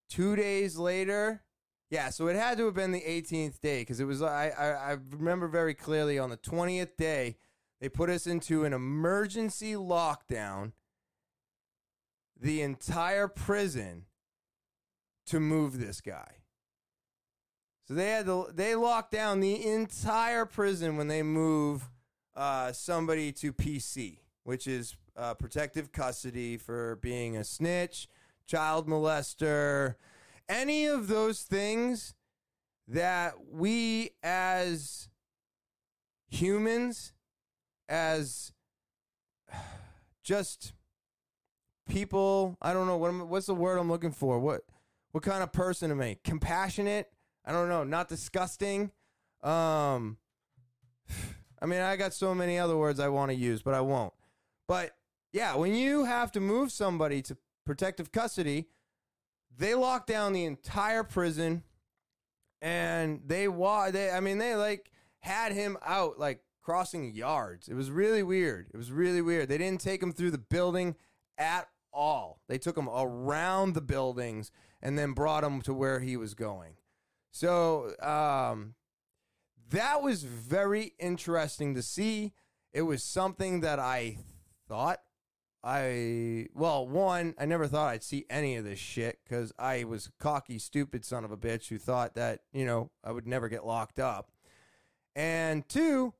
two days later, yeah, so it had to have been the 18th day because it was I, I I remember very clearly on the 20th day they put us into an emergency lockdown. The entire prison to move this guy. So they had to, they locked down the entire prison when they move uh, somebody to PC, which is uh, protective custody for being a snitch, child molester, any of those things that we as humans, as just people. I don't know what am, what's the word I'm looking for. What what kind of person am I? Compassionate. I don't know. Not disgusting. Um, I mean, I got so many other words I want to use, but I won't. But yeah, when you have to move somebody to protective custody, they lock down the entire prison, and they wa they. I mean, they like had him out like crossing yards. It was really weird. It was really weird. They didn't take him through the building at all. They took him around the buildings and then brought him to where he was going. So um, that was very interesting to see. It was something that I thought I well, one, I never thought I'd see any of this shit because I was a cocky, stupid son of a bitch who thought that you know I would never get locked up. And two,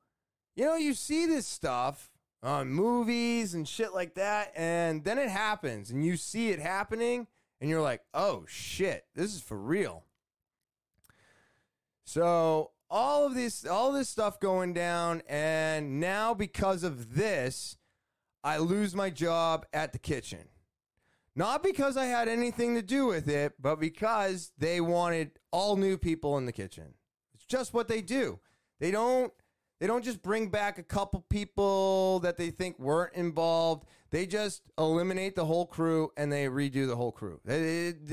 you know, you see this stuff on movies and shit like that, and then it happens, and you see it happening, and you're like, oh shit, this is for real. So all of this, all this stuff going down, and now because of this, I lose my job at the kitchen. Not because I had anything to do with it, but because they wanted all new people in the kitchen. It's just what they do. They don't they don't just bring back a couple people that they think weren't involved. They just eliminate the whole crew and they redo the whole crew.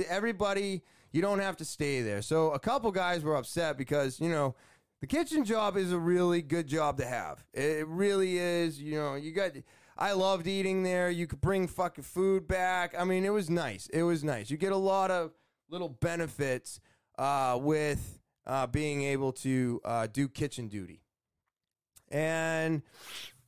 Everybody, you don't have to stay there. So a couple guys were upset because, you know, the kitchen job is a really good job to have. It really is. You know, you got. I loved eating there. You could bring fucking food back. I mean, it was nice. It was nice. You get a lot of little benefits uh, with uh, being able to uh, do kitchen duty. And,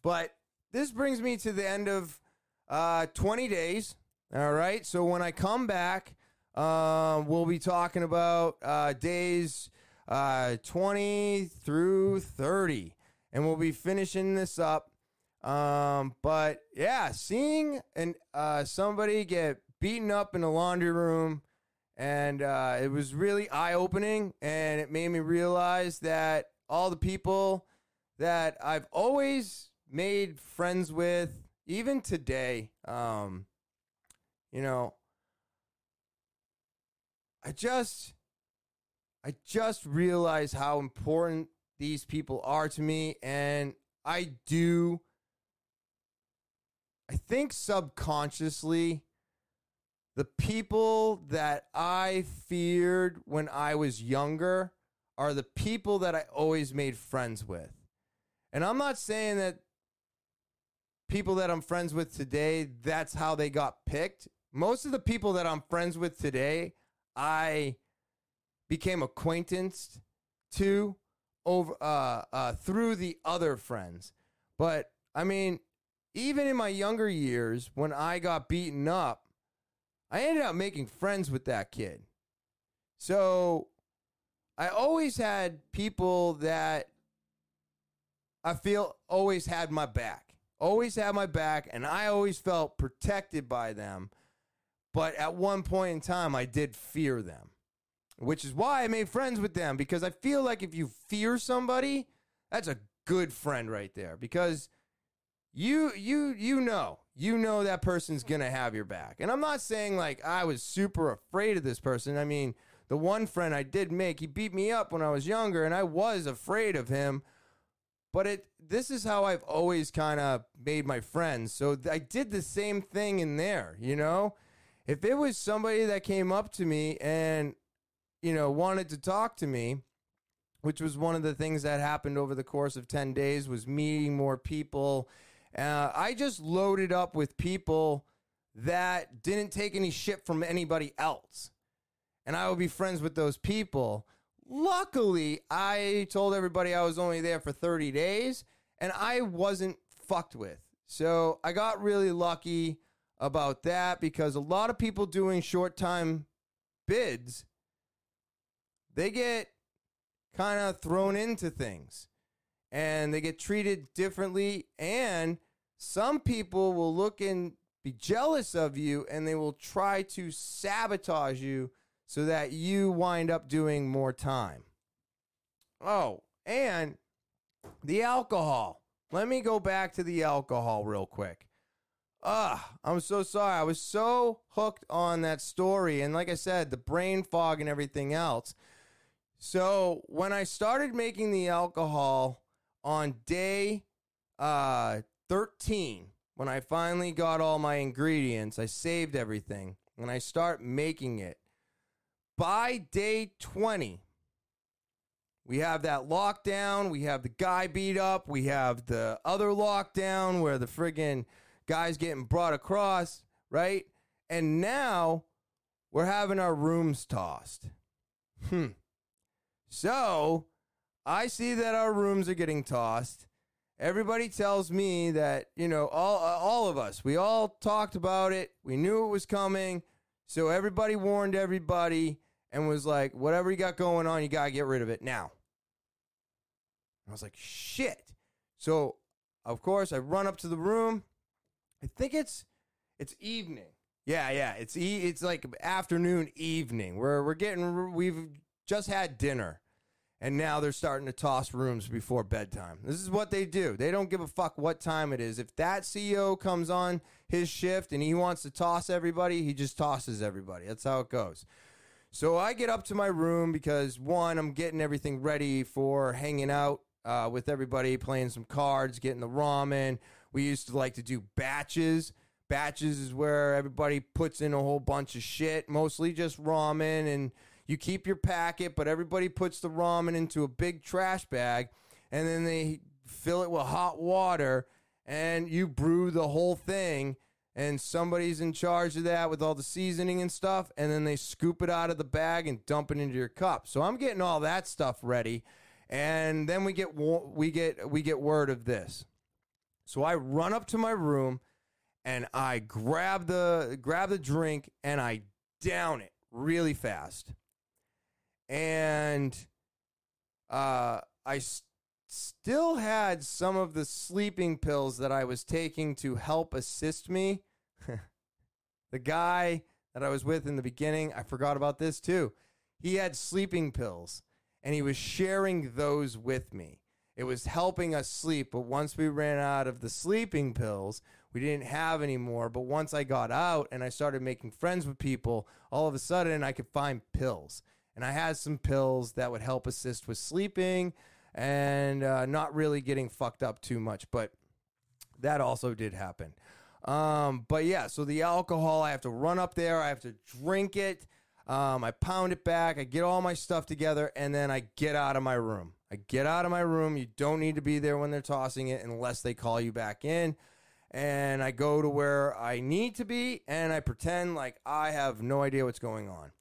but this brings me to the end of uh, 20 days. All right. So when I come back, uh, we'll be talking about uh, days uh, 20 through 30. And we'll be finishing this up. Um, but yeah, seeing and uh, somebody get beaten up in the laundry room, and uh, it was really eye opening, and it made me realize that all the people that I've always made friends with, even today, um, you know, I just, I just realize how important these people are to me, and I do. I think subconsciously, the people that I feared when I was younger are the people that I always made friends with. And I'm not saying that people that I'm friends with today, that's how they got picked. Most of the people that I'm friends with today, I became acquaintanced to over uh, uh, through the other friends. But I mean, even in my younger years, when I got beaten up, I ended up making friends with that kid. So I always had people that I feel always had my back. Always had my back, and I always felt protected by them. But at one point in time, I did fear them, which is why I made friends with them because I feel like if you fear somebody, that's a good friend right there because you you you know you know that person's gonna have your back and i'm not saying like i was super afraid of this person i mean the one friend i did make he beat me up when i was younger and i was afraid of him but it this is how I've always kind of made my friends. So I did the same thing in there, you know? If it was somebody that came up to me and you know, wanted to talk to me, which was one of the things that happened over the course of 10 days was meeting more people. Uh, I just loaded up with people that didn't take any shit from anybody else. And I would be friends with those people. Luckily, I told everybody I was only there for 30 days and I wasn't fucked with. So I got really lucky about that because a lot of people doing short time bids, they get kind of thrown into things and they get treated differently. And some people will look and be jealous of you and they will try to sabotage you so that you wind up doing more time. Oh, and the alcohol. Let me go back to the alcohol real quick. Ah, I'm so sorry. I was so hooked on that story. And like I said, the brain fog and everything else. So when I started making the alcohol on day uh, 13, when I finally got all my ingredients, I saved everything, and I start making it. By day 20, we have that lockdown. We have the guy beat up. We have the other lockdown where the friggin' guy's getting brought across, right? And now we're having our rooms tossed. Hmm. So I see that our rooms are getting tossed. Everybody tells me that, you know, all, all of us, we all talked about it. We knew it was coming. So everybody warned everybody and was like, whatever you got going on, you got to get rid of it now. I was like, shit. So, of course, I run up to the room. I think it's it's evening. Yeah, yeah. It's e- it's like afternoon, evening. We're we're getting we've just had dinner, and now they're starting to toss rooms before bedtime. This is what they do. They don't give a fuck what time it is. If that CO comes on his shift and he wants to toss everybody, he just tosses everybody. That's how it goes. So I get up to my room because one, I'm getting everything ready for hanging out uh, with everybody, playing some cards, getting the ramen. We used to like to do batches. Batches is where everybody puts in a whole bunch of shit, mostly just ramen, and you keep your packet, but everybody puts the ramen into a big trash bag, and then they fill it with hot water, and you brew the whole thing. And somebody's in charge of that with all the seasoning and stuff, and then they scoop it out of the bag and dump it into your cup. So I'm getting all that stuff ready and then we get we get we get word of this. So I run up to my room and I grab the grab the drink and I down it really fast. And uh still had some of the sleeping pills that I was taking to help assist me. the guy that I was with in the beginning, I forgot about this too. He had sleeping pills and he was sharing those with me. It was helping us sleep, but once we ran out of the sleeping pills, we didn't have any more. But once I got out and I started making friends with people, all of a sudden I could find pills. And I had some pills that would help assist with sleeping and uh, not really getting fucked up too much. But that also did happen. Um, but yeah, so the alcohol, I have to run up there, I have to drink it. Um, I pound it back. I get all my stuff together, and then I get out of my room. I get out of my room. You don't need to be there when they're tossing it unless they call you back in. And I go to where I need to be, and I pretend like I have no idea what's going on.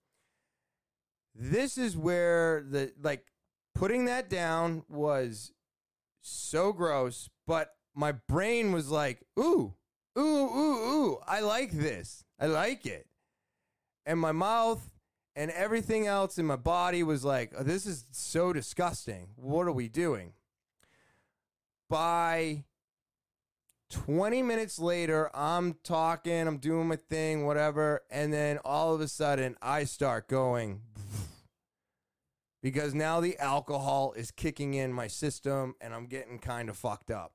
This is where the like putting that down was so gross, but my brain was like, ooh, ooh, ooh, ooh, I like this. I like it. And my mouth and everything else in my body was like, oh, this is so disgusting. What are we doing? By 20 minutes later, I'm talking, I'm doing my thing, whatever. And then all of a sudden, I start going because now the alcohol is kicking in my system and I'm getting kind of fucked up.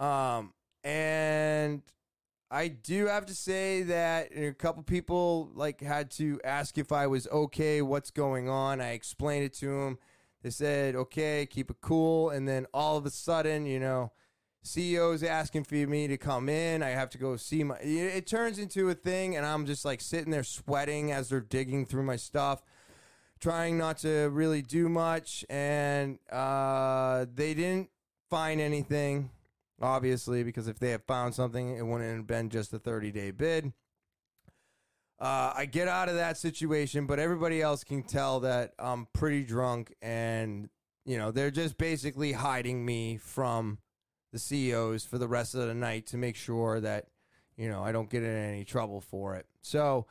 Um, and I do have to say that a couple people like had to ask if I was okay, what's going on. I explained it to them. They said, "Okay, keep it cool." And then all of a sudden, you know, CO's asking for me to come in. I have to go see my. It turns into a thing, and I'm just like sitting there sweating as they're digging through my stuff, trying not to really do much. And uh, they didn't find anything obviously, because if they had found something, it wouldn't have been just a 30 day bid. Uh, I get out of that situation, but everybody else can tell that I'm pretty drunk and, you know, they're just basically hiding me from the COs for the rest of the night to make sure that, you know, I don't get in any trouble for it. So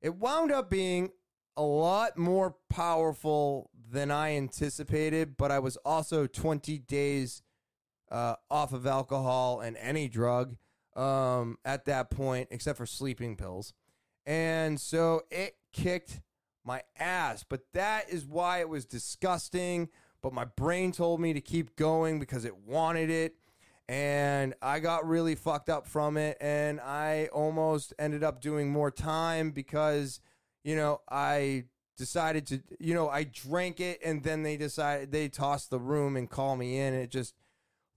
it wound up being a lot more powerful than I anticipated, but I was also 20 days uh, off of alcohol and any drug um, at that point, except for sleeping pills. And so it kicked my ass. But that is why it was disgusting. But my brain told me to keep going because it wanted it. and I got really fucked up from it and I almost ended up doing more time because you know I decided to you know I drank it and then they decided they tossed the room and call me in it just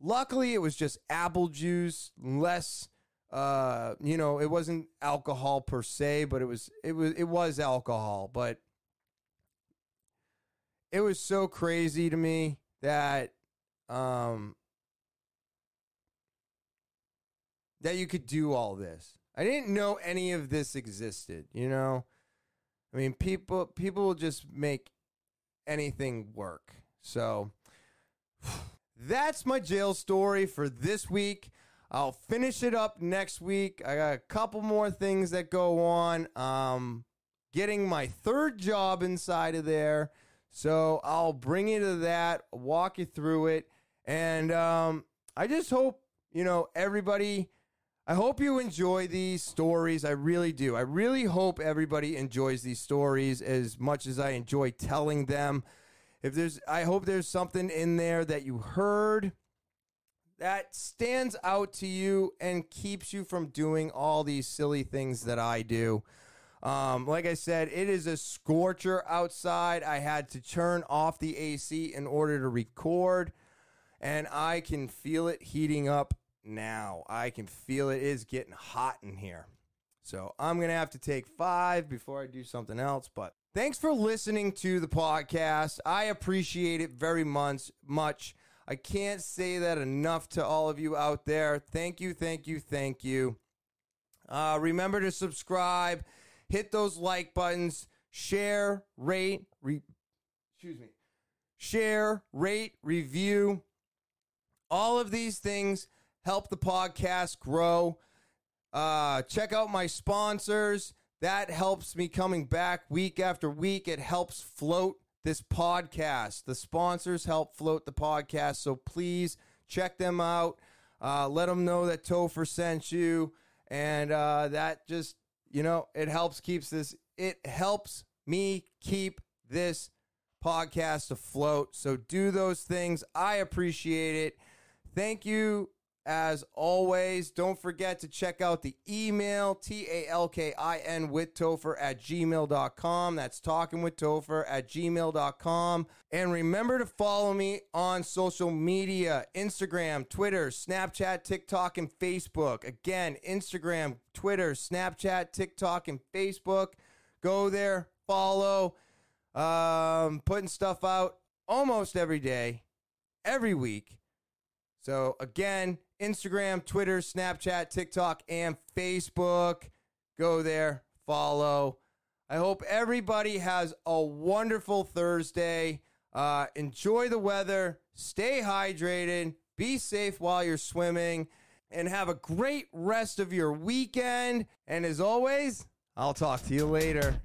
luckily it was just apple juice less uh you know it wasn't alcohol per se but it was it was it was alcohol but it was so crazy to me that um that you could do all this. I didn't know any of this existed, you know? I mean, people people will just make anything work. So that's my jail story for this week. I'll finish it up next week. I got a couple more things that go on. Um getting my third job inside of there. So I'll bring you to that, walk you through it, and um, I just hope you know everybody I hope you enjoy these stories. I really do. I really hope everybody enjoys these stories as much as I enjoy telling them. If there's I hope there's something in there that you heard that stands out to you and keeps you from doing all these silly things that I do. Um, like I said, it is a scorcher outside. I had to turn off the AC in order to record, and I can feel it heating up now. I can feel it is getting hot in here. So I'm going to have to take five before I do something else. But thanks for listening to the podcast. I appreciate it very much. much. I can't say that enough to all of you out there. Thank you, thank you, thank you. Uh, remember to subscribe, hit those like buttons, share, rate, re- excuse me, share, rate, review. All of these things help the podcast grow. Uh, check out my sponsors. That helps me coming back week after week. It helps float this podcast. The sponsors help float the podcast. So please check them out. Uh, let them know that Topher sent you. And uh, that just, you know, it helps keeps this, it helps me keep this podcast afloat. So do those things. I appreciate it. Thank you as always, don't forget to check out the email, T A L K I N with Topher at gmail.com. That's talking with Topher at gmail.com. And remember to follow me on social media Instagram, Twitter, Snapchat, TikTok, and Facebook. Again, Instagram, Twitter, Snapchat, TikTok, and Facebook. Go there, follow. Um, putting stuff out almost every day, every week. So, again, Instagram, Twitter, Snapchat, TikTok, and Facebook. Go there, follow. I hope everybody has a wonderful Thursday. Uh, enjoy the weather, stay hydrated, be safe while you're swimming, and have a great rest of your weekend. And as always, I'll talk to you later.